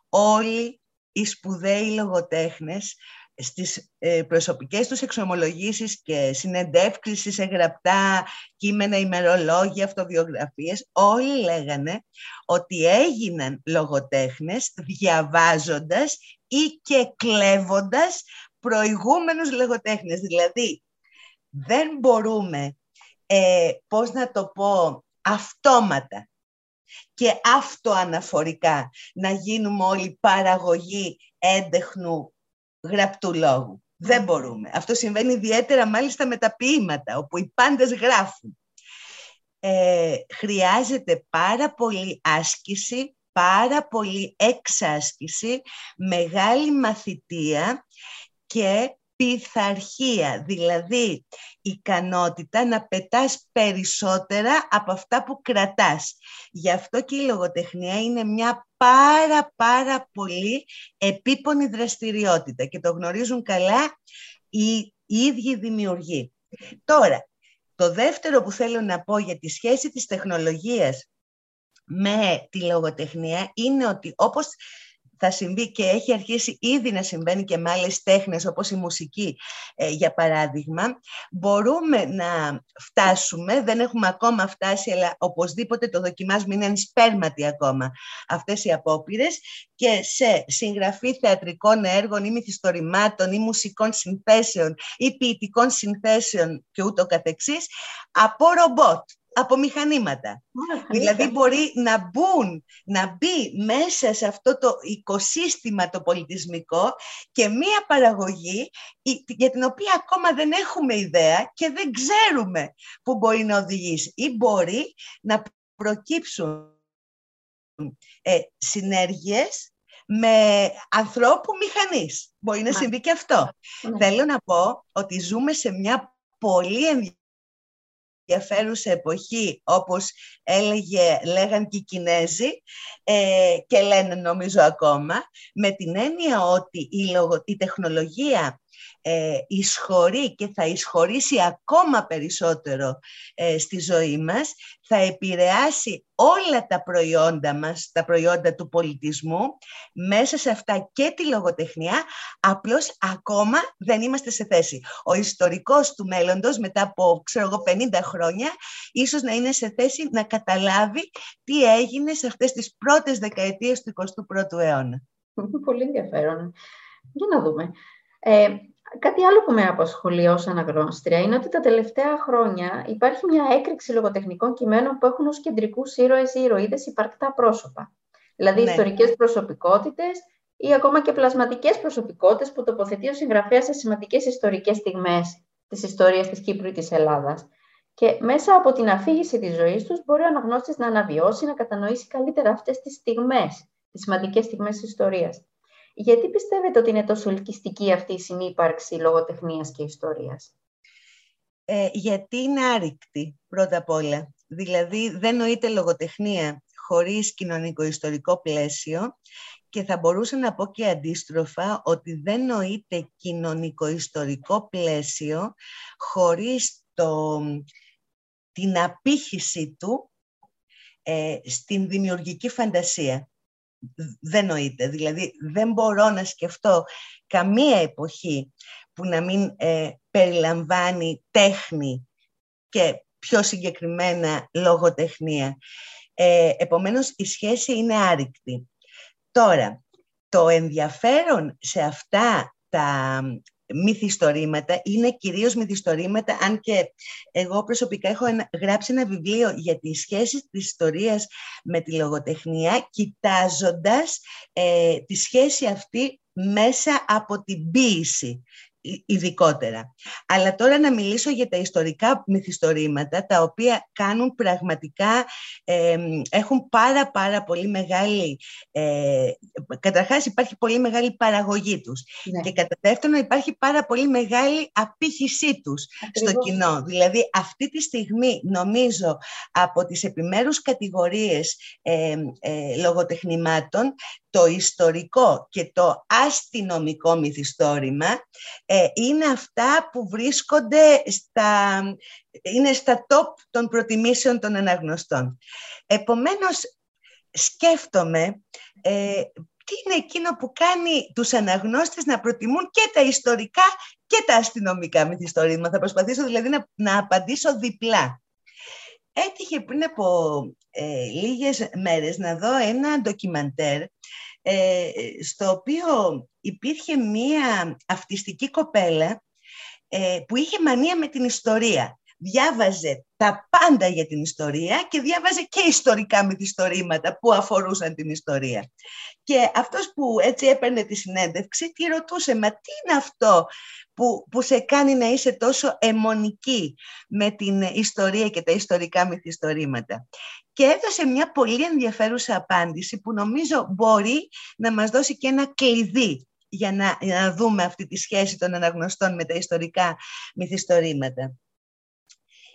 Όλοι οι σπουδαίοι λογοτέχνες στις ε, προσωπικές τους εξομολογήσεις και συνεντεύξεις σε γραπτά κείμενα, ημερολόγια, αυτοβιογραφίες, όλοι λέγανε ότι έγιναν λογοτέχνες διαβάζοντας ή και κλέβοντας προηγούμενους λογοτέχνες. Δηλαδή, δεν μπορούμε, ε, πώς να το πω, αυτόματα και αυτοαναφορικά να γίνουμε όλοι παραγωγή έντεχνου γραπτού λόγου. Δεν μπορούμε. Αυτό συμβαίνει ιδιαίτερα μάλιστα με τα ποίηματα, όπου οι πάντες γράφουν. Ε, χρειάζεται πάρα πολύ άσκηση, πάρα πολύ εξάσκηση, μεγάλη μαθητεία και πειθαρχία, δηλαδή ικανότητα να πετάς περισσότερα από αυτά που κρατάς. Γι' αυτό και η λογοτεχνία είναι μια πάρα πάρα πολύ επίπονη δραστηριότητα και το γνωρίζουν καλά οι, οι ίδιοι δημιουργοί. Τώρα, το δεύτερο που θέλω να πω για τη σχέση της τεχνολογίας με τη λογοτεχνία είναι ότι όπως θα συμβεί και έχει αρχίσει ήδη να συμβαίνει και με άλλες τέχνες όπως η μουσική ε, για παράδειγμα. Μπορούμε να φτάσουμε, δεν έχουμε ακόμα φτάσει αλλά οπωσδήποτε το δοκιμάζουμε, είναι σπέρματι ακόμα αυτές οι απόπειρες. Και σε συγγραφή θεατρικών έργων ή μυθιστορημάτων ή μουσικών συνθέσεων ή ποιητικών συνθέσεων και ούτω καθεξής από ρομπότ από μηχανήματα. δηλαδή μπορεί να μπουν, να μπει μέσα σε αυτό το οικοσύστημα το πολιτισμικό και μία παραγωγή για την οποία ακόμα δεν έχουμε ιδέα και δεν ξέρουμε που μπορεί να οδηγήσει. Ή μπορεί να προκύψουν ε, συνέργειες με ανθρώπου μηχανής. Μπορεί να συμβεί και αυτό. Ναι. Θέλω να πω ότι ζούμε σε μια πολύ ενδιαφέρουσα ενδιαφέρουσα εποχή, όπως έλεγε, λέγαν και οι Κινέζοι ε, και λένε νομίζω ακόμα, με την έννοια ότι η, η τεχνολογία ε, εισχωρεί και θα εισχωρήσει ακόμα περισσότερο ε, στη ζωή μας, θα επηρεάσει όλα τα προϊόντα μας, τα προϊόντα του πολιτισμού, μέσα σε αυτά και τη λογοτεχνία, απλώς ακόμα δεν είμαστε σε θέση. Ο ιστορικός του μέλλοντος, μετά από, ξέρω εγώ, 50 χρόνια, ίσως να είναι σε θέση να καταλάβει τι έγινε σε αυτές τις πρώτες δεκαετίες του 21ου αιώνα. Πολύ ενδιαφέρον. Για να δούμε. Ε, Κάτι άλλο που με απασχολεί ως αναγνώστρια είναι ότι τα τελευταία χρόνια υπάρχει μια έκρηξη λογοτεχνικών κειμένων που έχουν ως κεντρικούς ήρωες ή ηρωίδες υπαρκτά πρόσωπα. Δηλαδή ναι. ιστορικές προσωπικότητες ή ακόμα και πλασματικές προσωπικότητες που τοποθετεί ο συγγραφέας σε σημαντικές ιστορικές στιγμές της ιστορίας της Κύπρου ή της Ελλάδας. Και μέσα από την αφήγηση της ζωής τους μπορεί ο αναγνώστης να αναβιώσει, να κατανοήσει καλύτερα αυτές τις στιγμές, τις σημαντικές στιγμές της ιστορίας. Γιατί πιστεύετε ότι είναι τόσο ελκυστική αυτή η συνύπαρξη λογοτεχνίας και ιστορίας; Ε, γιατί είναι άρρηκτη, πρώτα απ' όλα. Δηλαδή, δεν νοείται λογοτεχνία χωρίς κοινωνικο-ιστορικό πλαίσιο και θα μπορούσα να πω και αντίστροφα ότι δεν νοείται κοινωνικο-ιστορικό πλαίσιο χωρίς το, την απήχηση του ε, στην δημιουργική φαντασία δεν νοείται. Δηλαδή δεν μπορώ να σκεφτώ καμία εποχή που να μην ε, περιλαμβάνει τέχνη και πιο συγκεκριμένα λογοτεχνία. Ε, επομένως η σχέση είναι άρρηκτη. Τώρα, το ενδιαφέρον σε αυτά τα μυθιστορήματα, είναι κυρίως μυθιστορήματα, αν και εγώ προσωπικά έχω γράψει ένα βιβλίο για τις σχέσεις της ιστορίας με τη λογοτεχνία, κοιτάζοντας ε, τη σχέση αυτή μέσα από την ποίηση ειδικότερα. Αλλά τώρα να μιλήσω για τα ιστορικά μυθιστορήματα, τα οποία κάνουν πραγματικά, έχουν πάρα πάρα πολύ μεγάλη, ε, καταρχάς υπάρχει πολύ μεγάλη παραγωγή τους ναι. και κατά δεύτερον υπάρχει πάρα πολύ μεγάλη απήχησή τους στο κοινό. Δηλαδή αυτή τη στιγμή νομίζω από τις επιμέρους κατηγορίες ε, ε, λογοτεχνημάτων το ιστορικό και το αστυνομικό μυθιστόρημα ε, είναι αυτά που βρίσκονται στα, είναι στα top των προτιμήσεων των αναγνωστών. Επομένως, σκέφτομαι ε, τι είναι εκείνο που κάνει τους αναγνώστες να προτιμούν και τα ιστορικά και τα αστυνομικά μυθιστορήματα. Θα προσπαθήσω δηλαδή να, να απαντήσω διπλά. Έτυχε πριν από ε, λίγες μέρες να δω ένα ντοκιμαντέρ ε, στο οποίο υπήρχε μία αυτιστική κοπέλα ε, που είχε μανία με την ιστορία. Διάβαζε τα πάντα για την ιστορία και διάβαζε και ιστορικά μυθιστορήματα που αφορούσαν την ιστορία. Και αυτός που έτσι έπαιρνε τη συνέντευξη, τη ρωτούσε, μα τι είναι αυτό που, που σε κάνει να είσαι τόσο αιμονική με την ιστορία και τα ιστορικά μυθιστορήματα. Και έδωσε μια πολύ ενδιαφέρουσα απάντηση που νομίζω μπορεί να μας δώσει και ένα κλειδί για να, για να δούμε αυτή τη σχέση των αναγνωστών με τα ιστορικά μυθιστορήματα.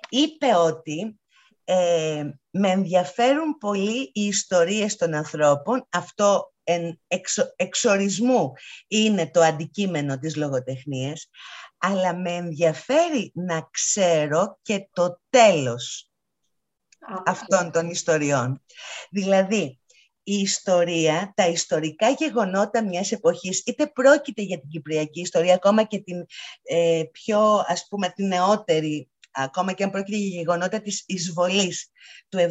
Είπε ότι ε, με ενδιαφέρουν πολύ οι ιστορίες των ανθρώπων. Αυτό εν εξορισμού είναι το αντικείμενο της λογοτεχνίας, αλλά με ενδιαφέρει να ξέρω και το τέλος αυτών των ιστοριών. Δηλαδή, η ιστορία, τα ιστορικά γεγονότα μιας εποχής, είτε πρόκειται για την Κυπριακή ιστορία, ακόμα και την ε, πιο, ας πούμε, την νεότερη ακόμα και αν πρόκειται για γεγονότα της εισβολής του 1974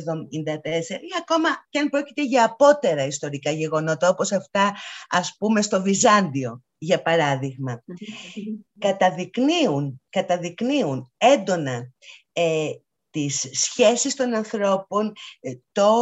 ή ακόμα και αν πρόκειται για απότερα ιστορικά γεγονότα όπως αυτά ας πούμε στο Βυζάντιο για παράδειγμα. Καταδεικνύουν, καταδεικνύουν έντονα ε, τις σχέσεις των ανθρώπων, ε, το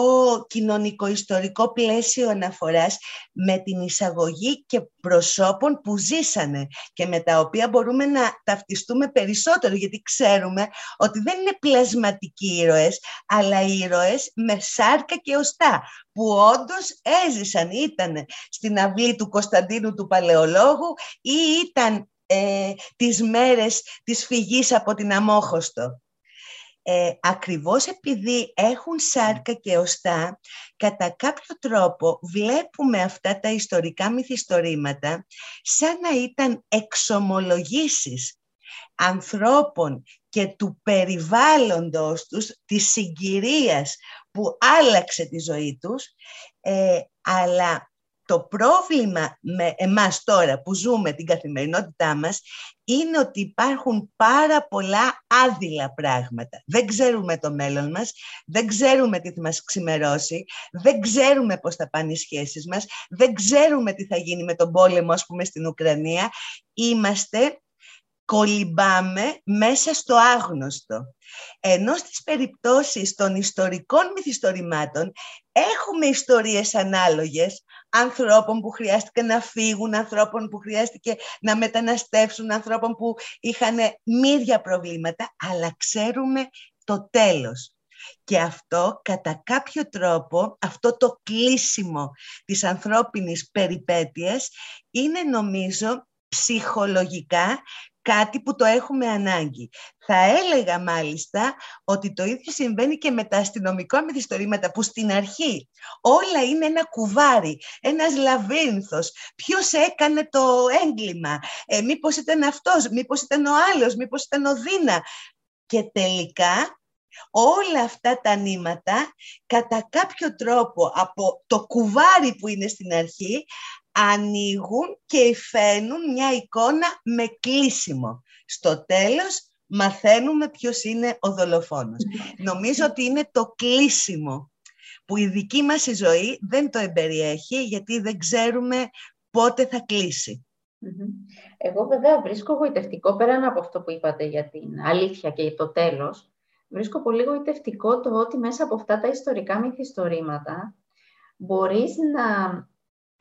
κοινωνικο-ιστορικό πλαίσιο αναφοράς με την εισαγωγή και προσώπων που ζήσανε και με τα οποία μπορούμε να ταυτιστούμε περισσότερο γιατί ξέρουμε ότι δεν είναι πλασματικοί ήρωες αλλά ήρωες με σάρκα και οστά που όντως έζησαν, ήταν στην αυλή του Κωνσταντίνου του Παλαιολόγου ή ήταν ε, τις μέρες της φυγής από την Αμόχωστο ε, ακριβώς επειδή έχουν σάρκα και οστά, κατά κάποιο τρόπο βλέπουμε αυτά τα ιστορικά μυθιστορήματα σαν να ήταν εξομολογήσεις ανθρώπων και του περιβάλλοντος τους, της συγκυρίας που άλλαξε τη ζωή τους, ε, αλλά το πρόβλημα με εμάς τώρα που ζούμε την καθημερινότητά μας είναι ότι υπάρχουν πάρα πολλά άδειλα πράγματα. Δεν ξέρουμε το μέλλον μας, δεν ξέρουμε τι θα μας ξημερώσει, δεν ξέρουμε πώς θα πάνε οι σχέσεις μας, δεν ξέρουμε τι θα γίνει με τον πόλεμο, ας πούμε, στην Ουκρανία. Είμαστε κολυμπάμε μέσα στο άγνωστο. Ενώ στις περιπτώσεις των ιστορικών μυθιστορημάτων έχουμε ιστορίες ανάλογες ανθρώπων που χρειάστηκε να φύγουν, ανθρώπων που χρειάστηκε να μεταναστεύσουν, ανθρώπων που είχαν μύρια προβλήματα, αλλά ξέρουμε το τέλος. Και αυτό κατά κάποιο τρόπο, αυτό το κλείσιμο της ανθρώπινης περιπέτειας είναι νομίζω ψυχολογικά κάτι που το έχουμε ανάγκη. Θα έλεγα μάλιστα ότι το ίδιο συμβαίνει και με τα αστυνομικά μυθιστορήματα που στην αρχή όλα είναι ένα κουβάρι, ένας λαβύρινθος. Ποιος έκανε το έγκλημα, ε, μήπως ήταν αυτός, μήπως ήταν ο άλλος, μήπως ήταν ο Δίνα. Και τελικά όλα αυτά τα νήματα κατά κάποιο τρόπο από το κουβάρι που είναι στην αρχή ανοίγουν και υφαίνουν μια εικόνα με κλείσιμο. Στο τέλος μαθαίνουμε ποιος είναι ο δολοφόνος. Νομίζω ότι είναι το κλείσιμο που η δική μας η ζωή δεν το εμπεριέχει γιατί δεν ξέρουμε πότε θα κλείσει. Εγώ βέβαια βρίσκω γοητευτικό πέραν από αυτό που είπατε για την αλήθεια και το τέλος. Βρίσκω πολύ γοητευτικό το ότι μέσα από αυτά τα ιστορικά μυθιστορήματα μπορείς να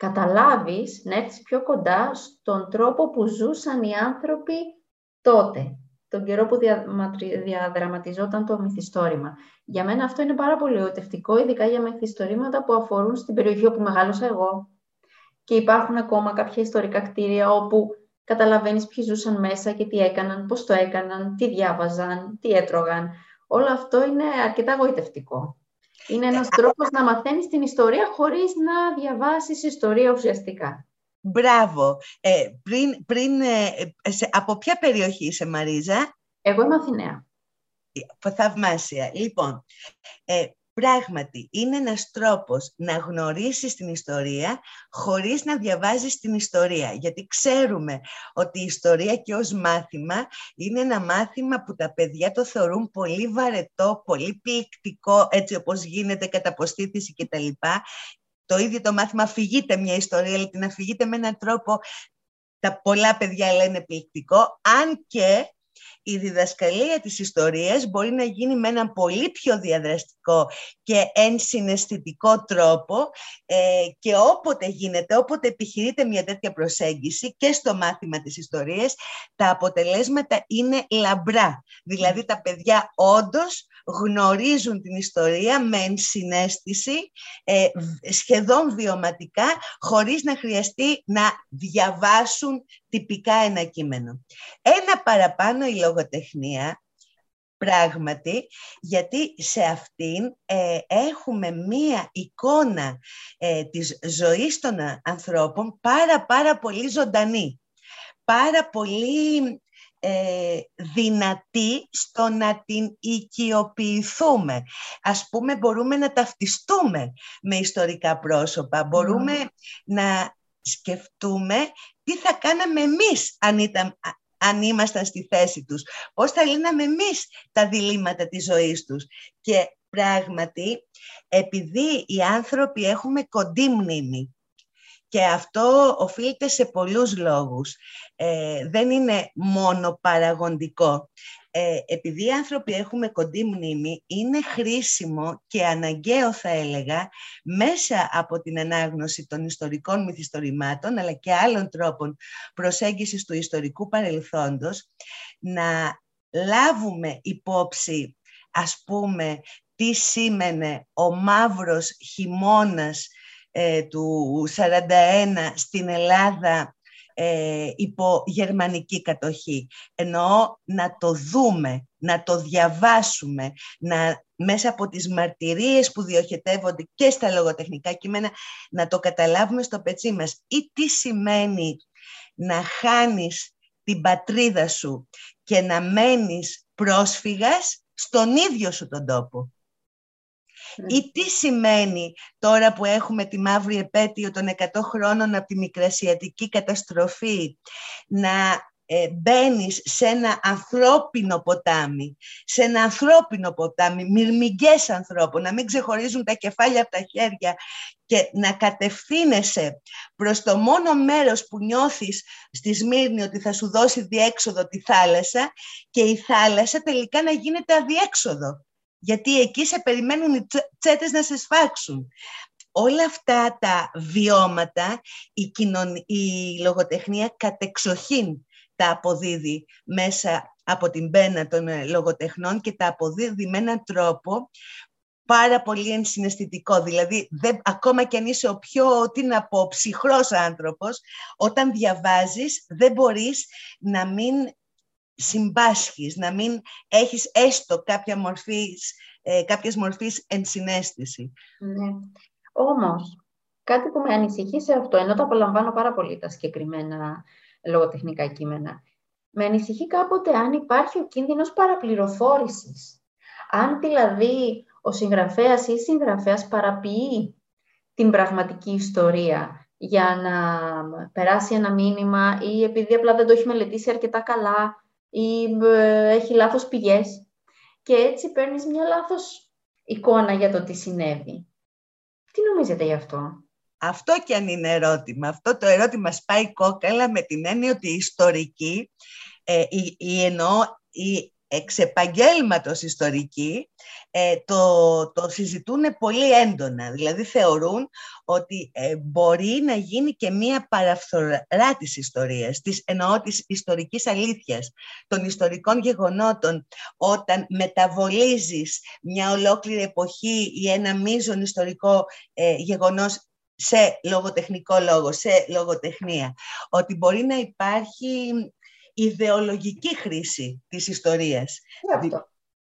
καταλάβεις, να έρθεις πιο κοντά στον τρόπο που ζούσαν οι άνθρωποι τότε, τον καιρό που διαδραματιζόταν το μυθιστόρημα. Για μένα αυτό είναι πάρα πολύ οτευτικό, ειδικά για μυθιστορήματα που αφορούν στην περιοχή όπου μεγάλωσα εγώ. Και υπάρχουν ακόμα κάποια ιστορικά κτίρια όπου καταλαβαίνεις ποιοι ζούσαν μέσα και τι έκαναν, πώς το έκαναν, τι διάβαζαν, τι έτρωγαν. Όλο αυτό είναι αρκετά γοητευτικό. Είναι ένας τρόπος να μαθαίνεις την ιστορία χωρίς να διαβάσεις ιστορία ουσιαστικά. Μπράβο. Ε, πριν, πριν, ε, από ποια περιοχή είσαι Μαρίζα; Εγώ είμαι Αθηναία. Θαυμάσια. Λοιπόν, ε, Πράγματι, είναι ένας τρόπος να γνωρίσεις την ιστορία χωρίς να διαβάζεις την ιστορία. Γιατί ξέρουμε ότι η ιστορία και ως μάθημα είναι ένα μάθημα που τα παιδιά το θεωρούν πολύ βαρετό, πολύ πληκτικό, έτσι όπως γίνεται κατά αποστήθηση κτλ. Το ίδιο το μάθημα αφηγείται μια ιστορία, αλλά την αφηγείται με έναν τρόπο τα πολλά παιδιά λένε πληκτικό, αν και η διδασκαλία της ιστορίας μπορεί να γίνει με έναν πολύ πιο διαδραστικό και ενσυναισθητικό τρόπο ε, και όποτε γίνεται, όποτε επιχειρείται μια τέτοια προσέγγιση και στο μάθημα της ιστορίας, τα αποτελέσματα είναι λαμπρά. Δηλαδή τα παιδιά όντως γνωρίζουν την ιστορία με ενσυναίσθηση, ε, σχεδόν βιωματικά, χωρίς να χρειαστεί να διαβάσουν τυπικά ένα κείμενο. Ένα παραπάνω η λογοτεχνία πράγματι, γιατί σε αυτήν ε, έχουμε μία εικόνα ε, της ζωής των ανθρώπων πάρα πάρα πολύ ζωντανή, πάρα πολύ ε, δυνατή στο να την οικειοποιηθούμε. Ας πούμε μπορούμε να ταυτιστούμε με ιστορικά πρόσωπα, μπορούμε να σκεφτούμε τι θα κάναμε εμείς αν ήταν, αν ήμασταν στη θέση τους. Πώς θα λύναμε εμείς τα διλήμματα της ζωής τους. Και πράγματι, επειδή οι άνθρωποι έχουμε κοντή μνήμη, και αυτό οφείλεται σε πολλούς λόγους. Ε, δεν είναι μόνο παραγοντικό. Ε, επειδή οι άνθρωποι έχουμε κοντή μνήμη, είναι χρήσιμο και αναγκαίο θα έλεγα μέσα από την ανάγνωση των ιστορικών μυθιστορημάτων αλλά και άλλων τρόπων προσέγγισης του ιστορικού παρελθόντος να λάβουμε υπόψη ας πούμε τι σήμαινε ο μαύρος χειμώνας ε, του 41 στην Ελλάδα ε, υπό γερμανική κατοχή. Εννοώ να το δούμε, να το διαβάσουμε, να, μέσα από τις μαρτυρίες που διοχετεύονται και στα λογοτεχνικά κείμενα, να το καταλάβουμε στο πετσί μας. Ή τι σημαίνει να χάνεις την πατρίδα σου και να μένεις πρόσφυγας στον ίδιο σου τον τόπο. Ή τι σημαίνει τώρα που έχουμε τη μαύρη επέτειο των 100 χρόνων από τη μικρασιατική καταστροφή να ε, μπαίνεις σε ένα ανθρώπινο ποτάμι, σε ένα ανθρώπινο ποτάμι, μυρμηγκές ανθρώπων, να μην ξεχωρίζουν τα κεφάλια από τα χέρια και να κατευθύνεσαι προς το μόνο μέρος που νιώθεις στη Σμύρνη ότι θα σου δώσει διέξοδο τη θάλασσα και η θάλασσα τελικά να γίνεται αδιέξοδο γιατί εκεί σε περιμένουν οι τσέτες να σε σφάξουν. Όλα αυτά τα βιώματα η, η λογοτεχνία κατεξοχήν τα αποδίδει μέσα από την πένα των ε, λογοτεχνών και τα αποδίδει με έναν τρόπο πάρα πολύ ενσυναισθητικό. Δηλαδή, δεν, ακόμα και αν είσαι ο πιο, τι να πω, ψυχρός άνθρωπος, όταν διαβάζεις δεν μπορείς να μην συμπάσχεις, να μην έχεις έστω κάποια μορφής, ε, κάποιες μορφής ενσυναίσθηση. Ναι. Όμως, κάτι που με ανησυχεί σε αυτό, ενώ το απολαμβάνω πάρα πολύ τα συγκεκριμένα λογοτεχνικά κείμενα, με ανησυχεί κάποτε αν υπάρχει ο κίνδυνος παραπληροφόρησης. Αν δηλαδή ο συγγραφέας ή η συγγραφέας παραποιεί την πραγματική ιστορία για να περάσει ένα μήνυμα ή επειδή απλά δεν το έχει μελετήσει αρκετά καλά ή ε, έχει λάθος πηγές και έτσι παίρνεις μια λάθος εικόνα για το τι συνέβη. Τι νομίζετε γι' αυτό; Αυτό και αν είναι ερώτημα. Αυτό το ερώτημα σπάει κόκαλα με την έννοια ότι η ιστορική, ε, η, η εννοώ η εξ επαγγέλματος ιστορικοί ε, το, το συζητούν πολύ έντονα. Δηλαδή θεωρούν ότι ε, μπορεί να γίνει και μία παραφθορά της ιστορίας, της, εννοώ της ιστορικής αλήθειας, των ιστορικών γεγονότων, όταν μεταβολίζεις μια ολόκληρη εποχή ή ένα μείζον ιστορικό ε, γεγονός σε λογοτεχνικό λόγο, σε λογοτεχνία. Ότι μπορεί να υπάρχει ιδεολογική χρήση της ιστορίας.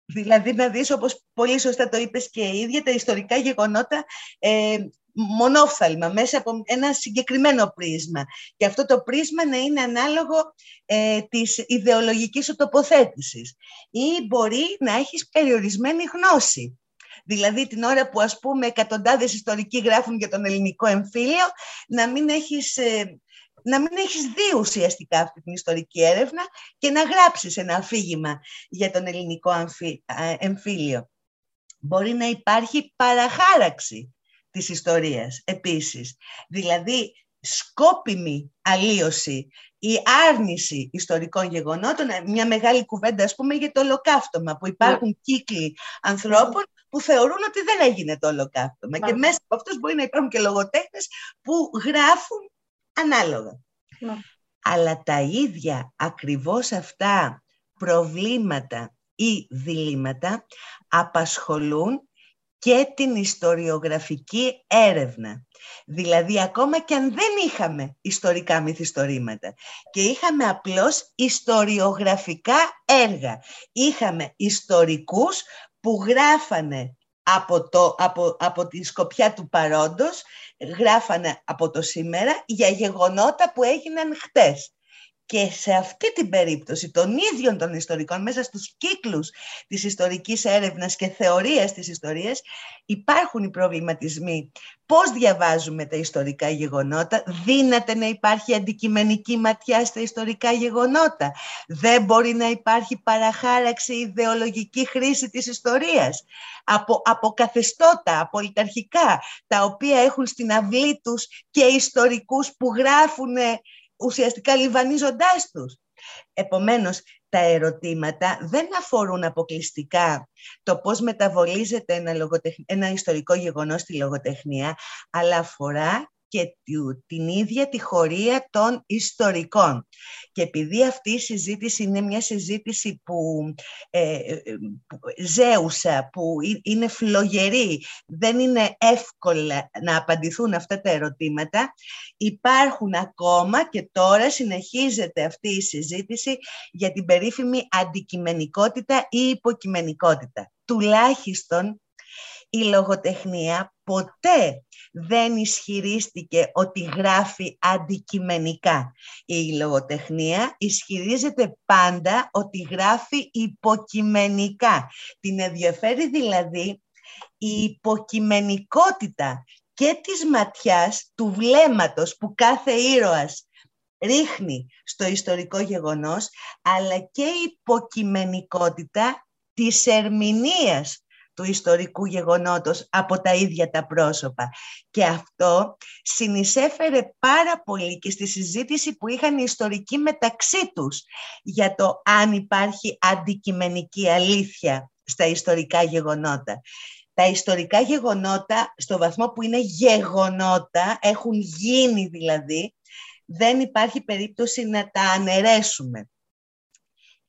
δηλαδή να δεις, όπως πολύ σωστά το είπες και η ίδια, τα ιστορικά γεγονότα ε, μονόφθαλμα, μέσα από ένα συγκεκριμένο πρίσμα. Και αυτό το πρίσμα να είναι ανάλογο ε, της ιδεολογικής σου τοποθέτησης. Ή μπορεί να έχεις περιορισμένη γνώση. Δηλαδή την ώρα που ας πούμε εκατοντάδες ιστορικοί γράφουν για τον ελληνικό εμφύλιο, να μην έχεις ε, να μην έχεις δει ουσιαστικά αυτή την ιστορική έρευνα και να γράψεις ένα αφήγημα για τον ελληνικό εμφύλιο. Μπορεί να υπάρχει παραχάραξη της ιστορίας επίσης. Δηλαδή, σκόπιμη αλλίωση ή άρνηση ιστορικών γεγονότων, μια μεγάλη κουβέντα ας πούμε για το ολοκαύτωμα, που υπάρχουν ναι. κύκλοι ανθρώπων που θεωρούν ότι δεν έγινε το ολοκαύτωμα. Και μέσα από αυτούς μπορεί να υπάρχουν και λογοτέχνες που γράφουν ανάλογα. Ναι. Αλλά τα ίδια ακριβώς αυτά προβλήματα ή διλήμματα απασχολούν και την ιστοριογραφική έρευνα. Δηλαδή, ακόμα και αν δεν είχαμε ιστορικά μυθιστορήματα και είχαμε απλώς ιστοριογραφικά έργα, είχαμε ιστορικούς που γράφανε από, το, από, από τη σκοπιά του παρόντος, γράφανε από το σήμερα για γεγονότα που έγιναν χτες. Και σε αυτή την περίπτωση των ίδιων των ιστορικών, μέσα στους κύκλους της ιστορικής έρευνας και θεωρίας της ιστορίας, υπάρχουν οι προβληματισμοί. Πώς διαβάζουμε τα ιστορικά γεγονότα, δύναται να υπάρχει αντικειμενική ματιά στα ιστορικά γεγονότα; Δεν μπορεί να υπάρχει παραχάραξη ιδεολογική χρήση της ιστορίας; Από, από καθεστώτα, από τα οποία έχουν στην αυλή τους και ιστορικούς που γράφουν ουσιαστικά λιβανίζοντάς τους. Επομένως, τα ερωτήματα δεν αφορούν αποκλειστικά το πώς μεταβολίζεται ένα, ένα ιστορικό γεγονός στη λογοτεχνία, αλλά αφορά και την ίδια τη χωρία των ιστορικών. Και επειδή αυτή η συζήτηση είναι μια συζήτηση που ε, ε ζέουσα, που είναι φλογερή, δεν είναι εύκολα να απαντηθούν αυτά τα ερωτήματα, υπάρχουν ακόμα και τώρα συνεχίζεται αυτή η συζήτηση για την περίφημη αντικειμενικότητα ή υποκειμενικότητα. Τουλάχιστον η λογοτεχνία ποτέ δεν ισχυρίστηκε ότι γράφει αντικειμενικά. Η λογοτεχνία ισχυρίζεται πάντα ότι γράφει υποκειμενικά. Την ενδιαφέρει δηλαδή η υποκειμενικότητα και της ματιάς του βλέμματος που κάθε ήρωας ρίχνει στο ιστορικό γεγονός, αλλά και η υποκειμενικότητα της ερμηνείας του ιστορικού γεγονότος από τα ίδια τα πρόσωπα. Και αυτό συνεισέφερε πάρα πολύ και στη συζήτηση που είχαν οι ιστορικοί μεταξύ τους για το αν υπάρχει αντικειμενική αλήθεια στα ιστορικά γεγονότα. Τα ιστορικά γεγονότα, στο βαθμό που είναι γεγονότα, έχουν γίνει δηλαδή, δεν υπάρχει περίπτωση να τα αναιρέσουμε.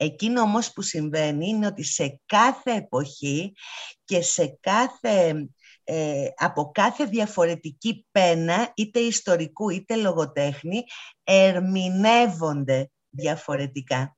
Εκείνο όμως που συμβαίνει είναι ότι σε κάθε εποχή και σε κάθε, ε, από κάθε διαφορετική πένα, είτε ιστορικού είτε λογοτέχνη, ερμηνεύονται διαφορετικά.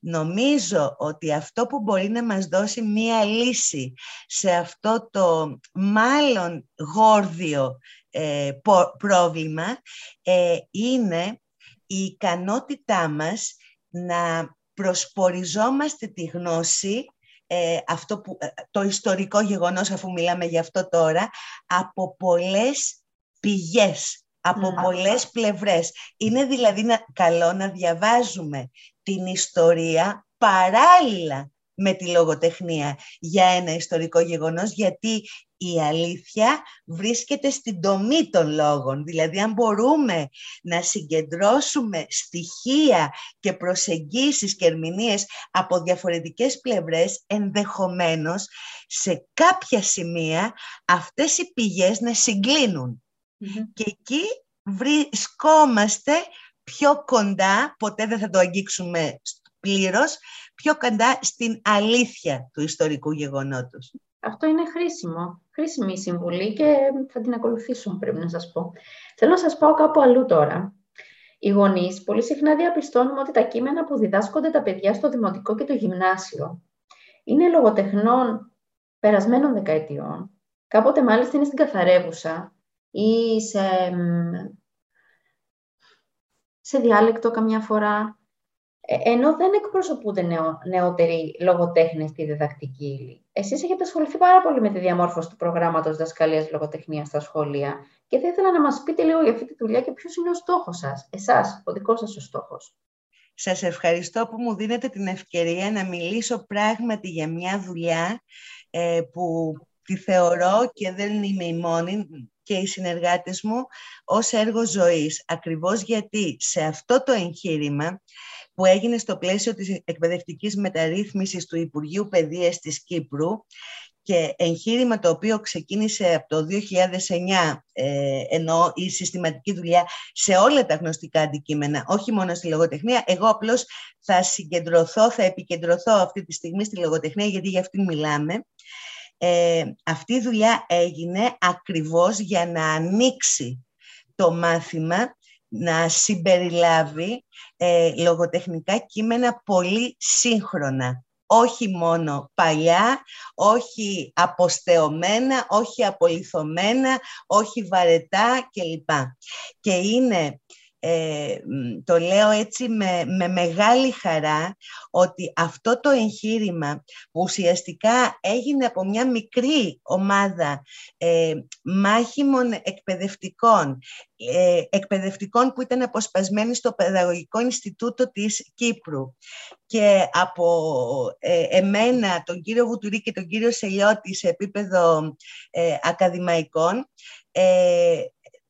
Νομίζω ότι αυτό που μπορεί να μας δώσει μία λύση σε αυτό το μάλλον γόρδιο ε, πρόβλημα ε, είναι η ικανότητά μας να προσποριζόμαστε τη γνώση, ε, αυτό που, ε, το ιστορικό γεγονός αφού μιλάμε γι' αυτό τώρα, από πολλές πηγές, από mm. πολλές πλευρές. Είναι δηλαδή να, καλό να διαβάζουμε την ιστορία παράλληλα με τη λογοτεχνία για ένα ιστορικό γεγονός, γιατί η αλήθεια βρίσκεται στην τομή των λόγων. Δηλαδή, αν μπορούμε να συγκεντρώσουμε στοιχεία και προσεγγίσεις και ερμηνείες από διαφορετικές πλευρές, ενδεχομένως σε κάποια σημεία αυτές οι πηγές να συγκλίνουν. Και εκεί βρισκόμαστε πιο κοντά, ποτέ δεν θα το αγγίξουμε πλήρως, πιο κοντά στην αλήθεια του ιστορικού γεγονότος. Αυτό είναι χρήσιμο, χρήσιμη συμβουλή και θα την ακολουθήσουμε πρέπει να σας πω. Θέλω να σας πάω κάπου αλλού τώρα. Οι γονείς πολύ συχνά διαπιστώνουμε ότι τα κείμενα που διδάσκονται τα παιδιά στο δημοτικό και το γυμνάσιο είναι λογοτεχνών περασμένων δεκαετιών, κάποτε μάλιστα είναι στην καθαρεύουσα ή σε, σε διάλεκτο καμιά φορά ε, ενώ δεν εκπροσωπούνται νεο, νεότεροι λογοτέχνες στη διδακτική ύλη. Εσείς έχετε ασχοληθεί πάρα πολύ με τη διαμόρφωση του προγράμματος διδασκαλίας λογοτεχνίας στα σχολεία και θα ήθελα να μας πείτε λίγο για αυτή τη δουλειά και ποιος είναι ο στόχος σας, εσάς, ο δικός σας ο στόχος. Σας ευχαριστώ που μου δίνετε την ευκαιρία να μιλήσω πράγματι για μια δουλειά ε, που τη θεωρώ και δεν είμαι η μόνη και οι συνεργάτες μου ως έργο ζωής. Ακριβώς γιατί σε αυτό το εγχείρημα που έγινε στο πλαίσιο της εκπαιδευτικής μεταρρύθμισης του Υπουργείου Παιδείας της Κύπρου και εγχείρημα το οποίο ξεκίνησε από το 2009 ε, ενώ η συστηματική δουλειά σε όλα τα γνωστικά αντικείμενα, όχι μόνο στη λογοτεχνία. Εγώ απλώς θα συγκεντρωθώ, θα επικεντρωθώ αυτή τη στιγμή στη λογοτεχνία γιατί για αυτήν μιλάμε. Ε, αυτή η δουλειά έγινε ακριβώς για να ανοίξει το μάθημα να συμπεριλάβει ε, λογοτεχνικά κείμενα πολύ σύγχρονα. Όχι μόνο παλιά, όχι αποστεωμένα, όχι απολυθωμένα, όχι βαρετά κλπ. Και είναι ε, το λέω έτσι με, με μεγάλη χαρά ότι αυτό το εγχείρημα που ουσιαστικά έγινε από μια μικρή ομάδα ε, μάχημων εκπαιδευτικών ε, εκπαιδευτικών που ήταν αποσπασμένοι στο Παιδαγωγικό Ινστιτούτο της Κύπρου και από ε, εμένα, τον κύριο Βουτουρή και τον κύριο Σελιώτη σε επίπεδο ε, ακαδημαϊκών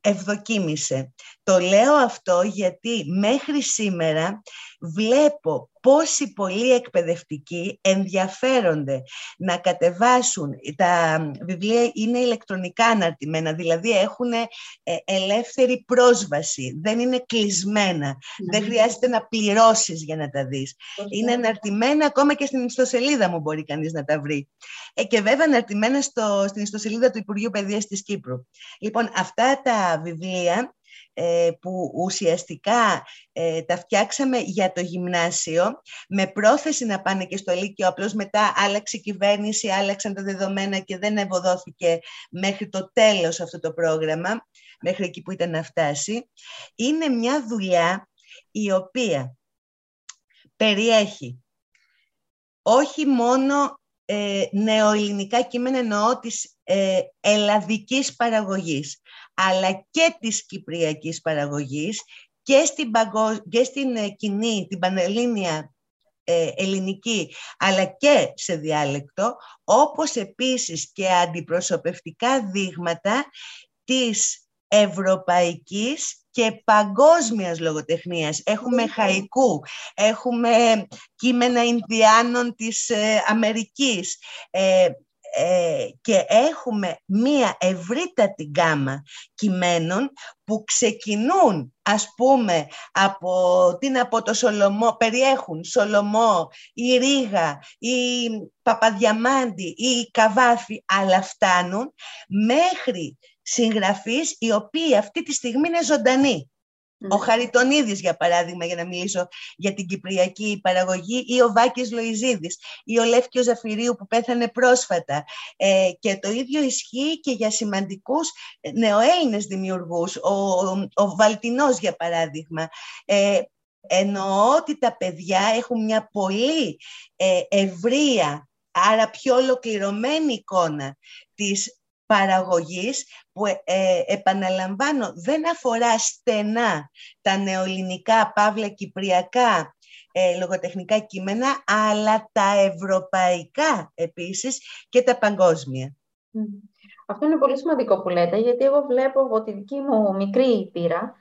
ευδοκίμησε. Το λέω αυτό γιατί μέχρι σήμερα βλέπω πόσοι πολλοί εκπαιδευτικοί ενδιαφέρονται να κατεβάσουν. Τα βιβλία είναι ηλεκτρονικά αναρτημένα, δηλαδή έχουν ε, ελεύθερη πρόσβαση, δεν είναι κλεισμένα, δεν χρειάζεται να πληρώσεις για να τα δεις. Είναι αναρτημένα ακόμα και στην ιστοσελίδα μου μπορεί κανείς να τα βρει. Ε, και βέβαια αναρτημένα στο, στην ιστοσελίδα του Υπουργείου Παιδείας της Κύπρου. Λοιπόν, αυτά τα βιβλία ε, που ουσιαστικά ε, τα φτιάξαμε για το γυμνάσιο με πρόθεση να πάνε και στο Λύκειο, απλώς μετά άλλαξε η κυβέρνηση, άλλαξαν τα δεδομένα και δεν ευωδόθηκε μέχρι το τέλος αυτό το πρόγραμμα, μέχρι εκεί που ήταν να φτάσει. Είναι μια δουλειά η οποία περιέχει όχι μόνο ε, νεοελληνικά κείμενα εννοώ της ε, ελλαδικής παραγωγής αλλά και της κυπριακής παραγωγής και στην, και στην ε, κοινή, την πανελλήνια ε, ελληνική, αλλά και σε διάλεκτο, όπως επίσης και αντιπροσωπευτικά δείγματα της ευρωπαϊκής και παγκόσμιας λογοτεχνίας. Έχουμε χαϊκού, έχουμε κείμενα Ινδιάνων της ε, Αμερικής, ε, και έχουμε μία ευρύτατη γκάμα κειμένων που ξεκινούν ας πούμε από, την, από το Σολομό, περιέχουν Σολομό ή Ρίγα ή Παπαδιαμάντη ή Καβάφη αλλά φτάνουν μέχρι συγγραφείς οι οποίοι αυτή τη στιγμή είναι ζωντανοί. Ο Χαριτονίδης, για παράδειγμα, για να μιλήσω για την κυπριακή παραγωγή, ή ο Βάκης Λοϊζίδης, ή ο Λεύκιος Ζαφυρίου που πέθανε πρόσφατα. Ε, και το ίδιο ισχύει και για σημαντικούς νεοέλληνες δημιουργούς, ο, ο Βαλτινός, για παράδειγμα. Ε, εννοώ ότι τα παιδιά έχουν μια πολύ ε, ευρεία, άρα πιο ολοκληρωμένη εικόνα της παραγωγής που ε, ε, επαναλαμβάνω δεν αφορά στενά τα νεοελληνικά, παύλα κυπριακά ε, λογοτεχνικά κείμενα, αλλά τα ευρωπαϊκά επίσης και τα παγκόσμια. Αυτό είναι πολύ σημαντικό που λέτε, γιατί εγώ βλέπω από τη δική μου μικρή πείρα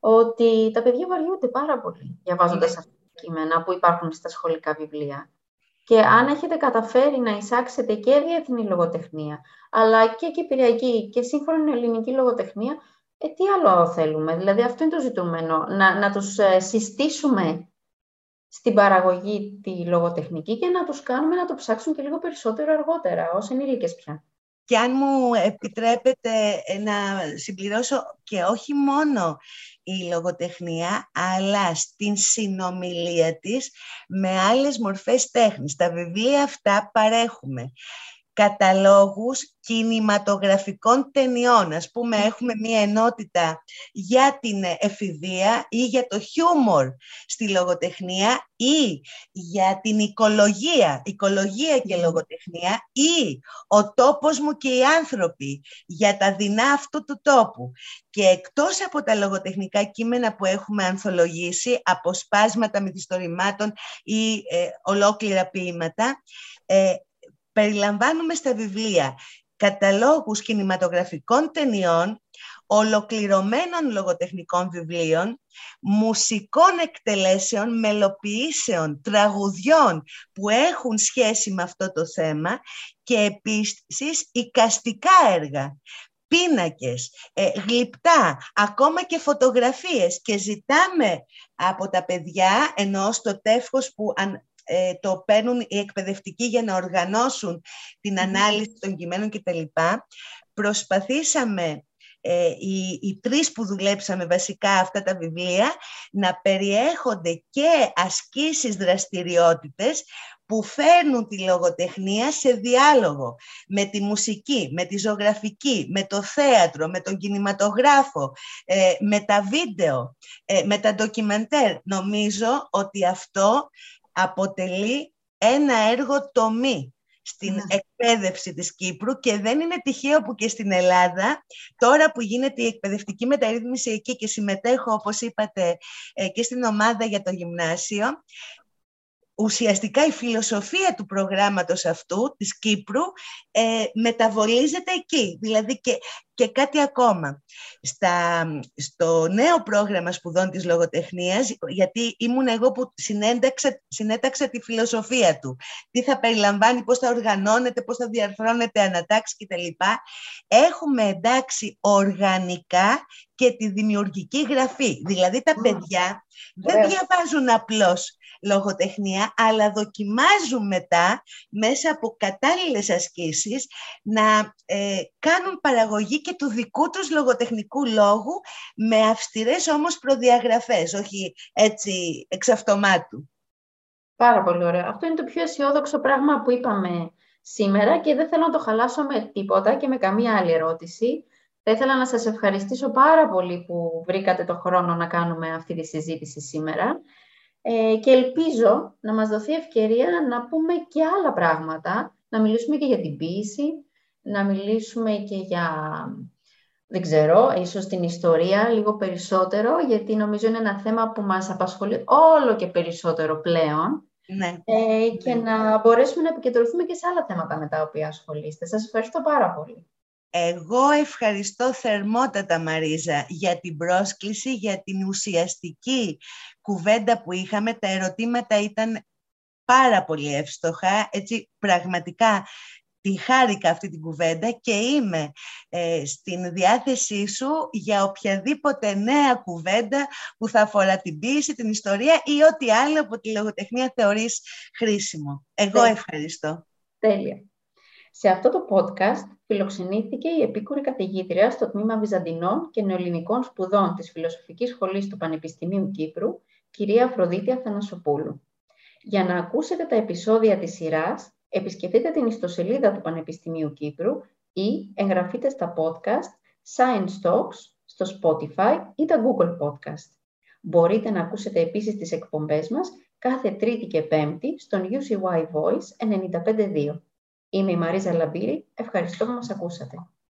ότι τα παιδιά βαριούνται πάρα πολύ διαβάζοντας ναι. αυτά τα κείμενα που υπάρχουν στα σχολικά βιβλία. Και αν έχετε καταφέρει να εισάξετε και διεθνή λογοτεχνία, αλλά και κυπριακή και σύγχρονη ελληνική λογοτεχνία, ε, τι άλλο θέλουμε; Δηλαδή αυτό είναι το ζητούμενο, να, να τους ε, συστήσουμε στην παραγωγή τη λογοτεχνική και να τους κάνουμε να το ψάξουν και λίγο περισσότερο αργότερα, ως ενήλικες πια. Και αν μου επιτρέπετε ε, να συμπληρώσω και όχι μόνο η λογοτεχνία, αλλά στην συνομιλία της με άλλες μορφές τέχνης. Τα βιβλία αυτά παρέχουμε καταλόγους κινηματογραφικών ταινιών. Ας πούμε, έχουμε μία ενότητα για την εφηβεία ή για το χιούμορ στη λογοτεχνία ή για την οικολογία, οικολογία και λογοτεχνία ή ο τόπος μου και οι άνθρωποι για τα δεινά αυτού του τόπου. Και εκτός από τα λογοτεχνικά κείμενα που έχουμε ανθολογήσει, αποσπάσματα μυθιστορημάτων ή ε, ολόκληρα ποίηματα, ε, περιλαμβάνουμε στα βιβλία καταλόγους κινηματογραφικών ταινιών, ολοκληρωμένων λογοτεχνικών βιβλίων, μουσικών εκτελέσεων, μελοποιήσεων, τραγουδιών που έχουν σχέση με αυτό το θέμα και επίσης οικαστικά έργα πίνακες, ε, γλυπτά, ακόμα και φωτογραφίες. Και ζητάμε από τα παιδιά, ενώ στο τεύχος που ε, το παίρνουν οι εκπαιδευτικοί για να οργανώσουν την ανάλυση των κειμένων κτλ. Προσπαθήσαμε ε, οι, οι τρεις που δουλέψαμε βασικά αυτά τα βιβλία να περιέχονται και ασκήσεις δραστηριότητες που φέρνουν τη λογοτεχνία σε διάλογο με τη μουσική, με τη ζωγραφική, με το θέατρο, με τον κινηματογράφο, ε, με τα βίντεο, ε, με τα ντοκιμαντέρ. Νομίζω ότι αυτό αποτελεί ένα έργο τομή στην ναι. εκπαίδευση της Κύπρου και δεν είναι τυχαίο που και στην Ελλάδα, τώρα που γίνεται η εκπαιδευτική μεταρρύθμιση εκεί και συμμετέχω, όπως είπατε, ε, και στην ομάδα για το γυμνάσιο, ουσιαστικά η φιλοσοφία του προγράμματος αυτού, της Κύπρου, ε, μεταβολίζεται εκεί. Δηλαδή και, και κάτι ακόμα. Στα, στο νέο πρόγραμμα σπουδών της λογοτεχνίας, γιατί ήμουν εγώ που συνέταξα, συνέταξα τη φιλοσοφία του, τι θα περιλαμβάνει, πώς θα οργανώνεται, πώς θα διαρθρώνεται ανατάξεις κτλ. Έχουμε εντάξει οργανικά και τη δημιουργική γραφή. Δηλαδή τα παιδιά δεν διαβάζουν απλώς λογοτεχνία, αλλά δοκιμάζουν μετά μέσα από κατάλληλες ασκήσεις να ε, κάνουν παραγωγή και του δικού τους λογοτεχνικού λόγου με αυστηρές όμως προδιαγραφές, όχι έτσι εξ αυτομάτου. Πάρα πολύ ωραία. Αυτό είναι το πιο αισιόδοξο πράγμα που είπαμε σήμερα και δεν θέλω να το χαλάσω με τίποτα και με καμία άλλη ερώτηση. Θα ήθελα να σας ευχαριστήσω πάρα πολύ που βρήκατε το χρόνο να κάνουμε αυτή τη συζήτηση σήμερα ε, και ελπίζω να μας δοθεί ευκαιρία να πούμε και άλλα πράγματα, να μιλήσουμε και για την ποίηση, να μιλήσουμε και για, δεν ξέρω, ίσως την ιστορία λίγο περισσότερο, γιατί νομίζω είναι ένα θέμα που μας απασχολεί όλο και περισσότερο πλέον. Ναι. Ε, και να μπορέσουμε να επικεντρωθούμε και σε άλλα θέματα με τα οποία ασχολείστε. Σας ευχαριστώ πάρα πολύ. Εγώ ευχαριστώ θερμότατα Μαρίζα για την πρόσκληση, για την ουσιαστική κουβέντα που είχαμε. Τα ερωτήματα ήταν πάρα πολύ εύστοχα, έτσι πραγματικά τη χάρηκα αυτή την κουβέντα και είμαι ε, στην διάθεσή σου για οποιαδήποτε νέα κουβέντα που θα αφορά την ποίηση, την ιστορία ή ό,τι άλλο από τη λογοτεχνία θεωρείς χρήσιμο. Εγώ ευχαριστώ. Τέλεια. Σε αυτό το podcast φιλοξενήθηκε η επίκουρη καθηγήτρια στο τμήμα Βυζαντινών και Νεοελληνικών Σπουδών της Φιλοσοφικής Σχολής του Πανεπιστημίου Κύπρου, κυρία Αφροδίτη Αθανασοπούλου. Για να ακούσετε τα επεισόδια της σειράς, επισκεφτείτε την ιστοσελίδα του Πανεπιστημίου Κύπρου ή εγγραφείτε στα podcast Science Talks στο Spotify ή τα Google Podcast. Μπορείτε να ακούσετε επίσης τις εκπομπές μας κάθε Τρίτη και Πέμπτη στον UCY Voice 95.2. Είμαι η Μαρίζα Λαμπύρη. Ευχαριστώ που μας ακούσατε.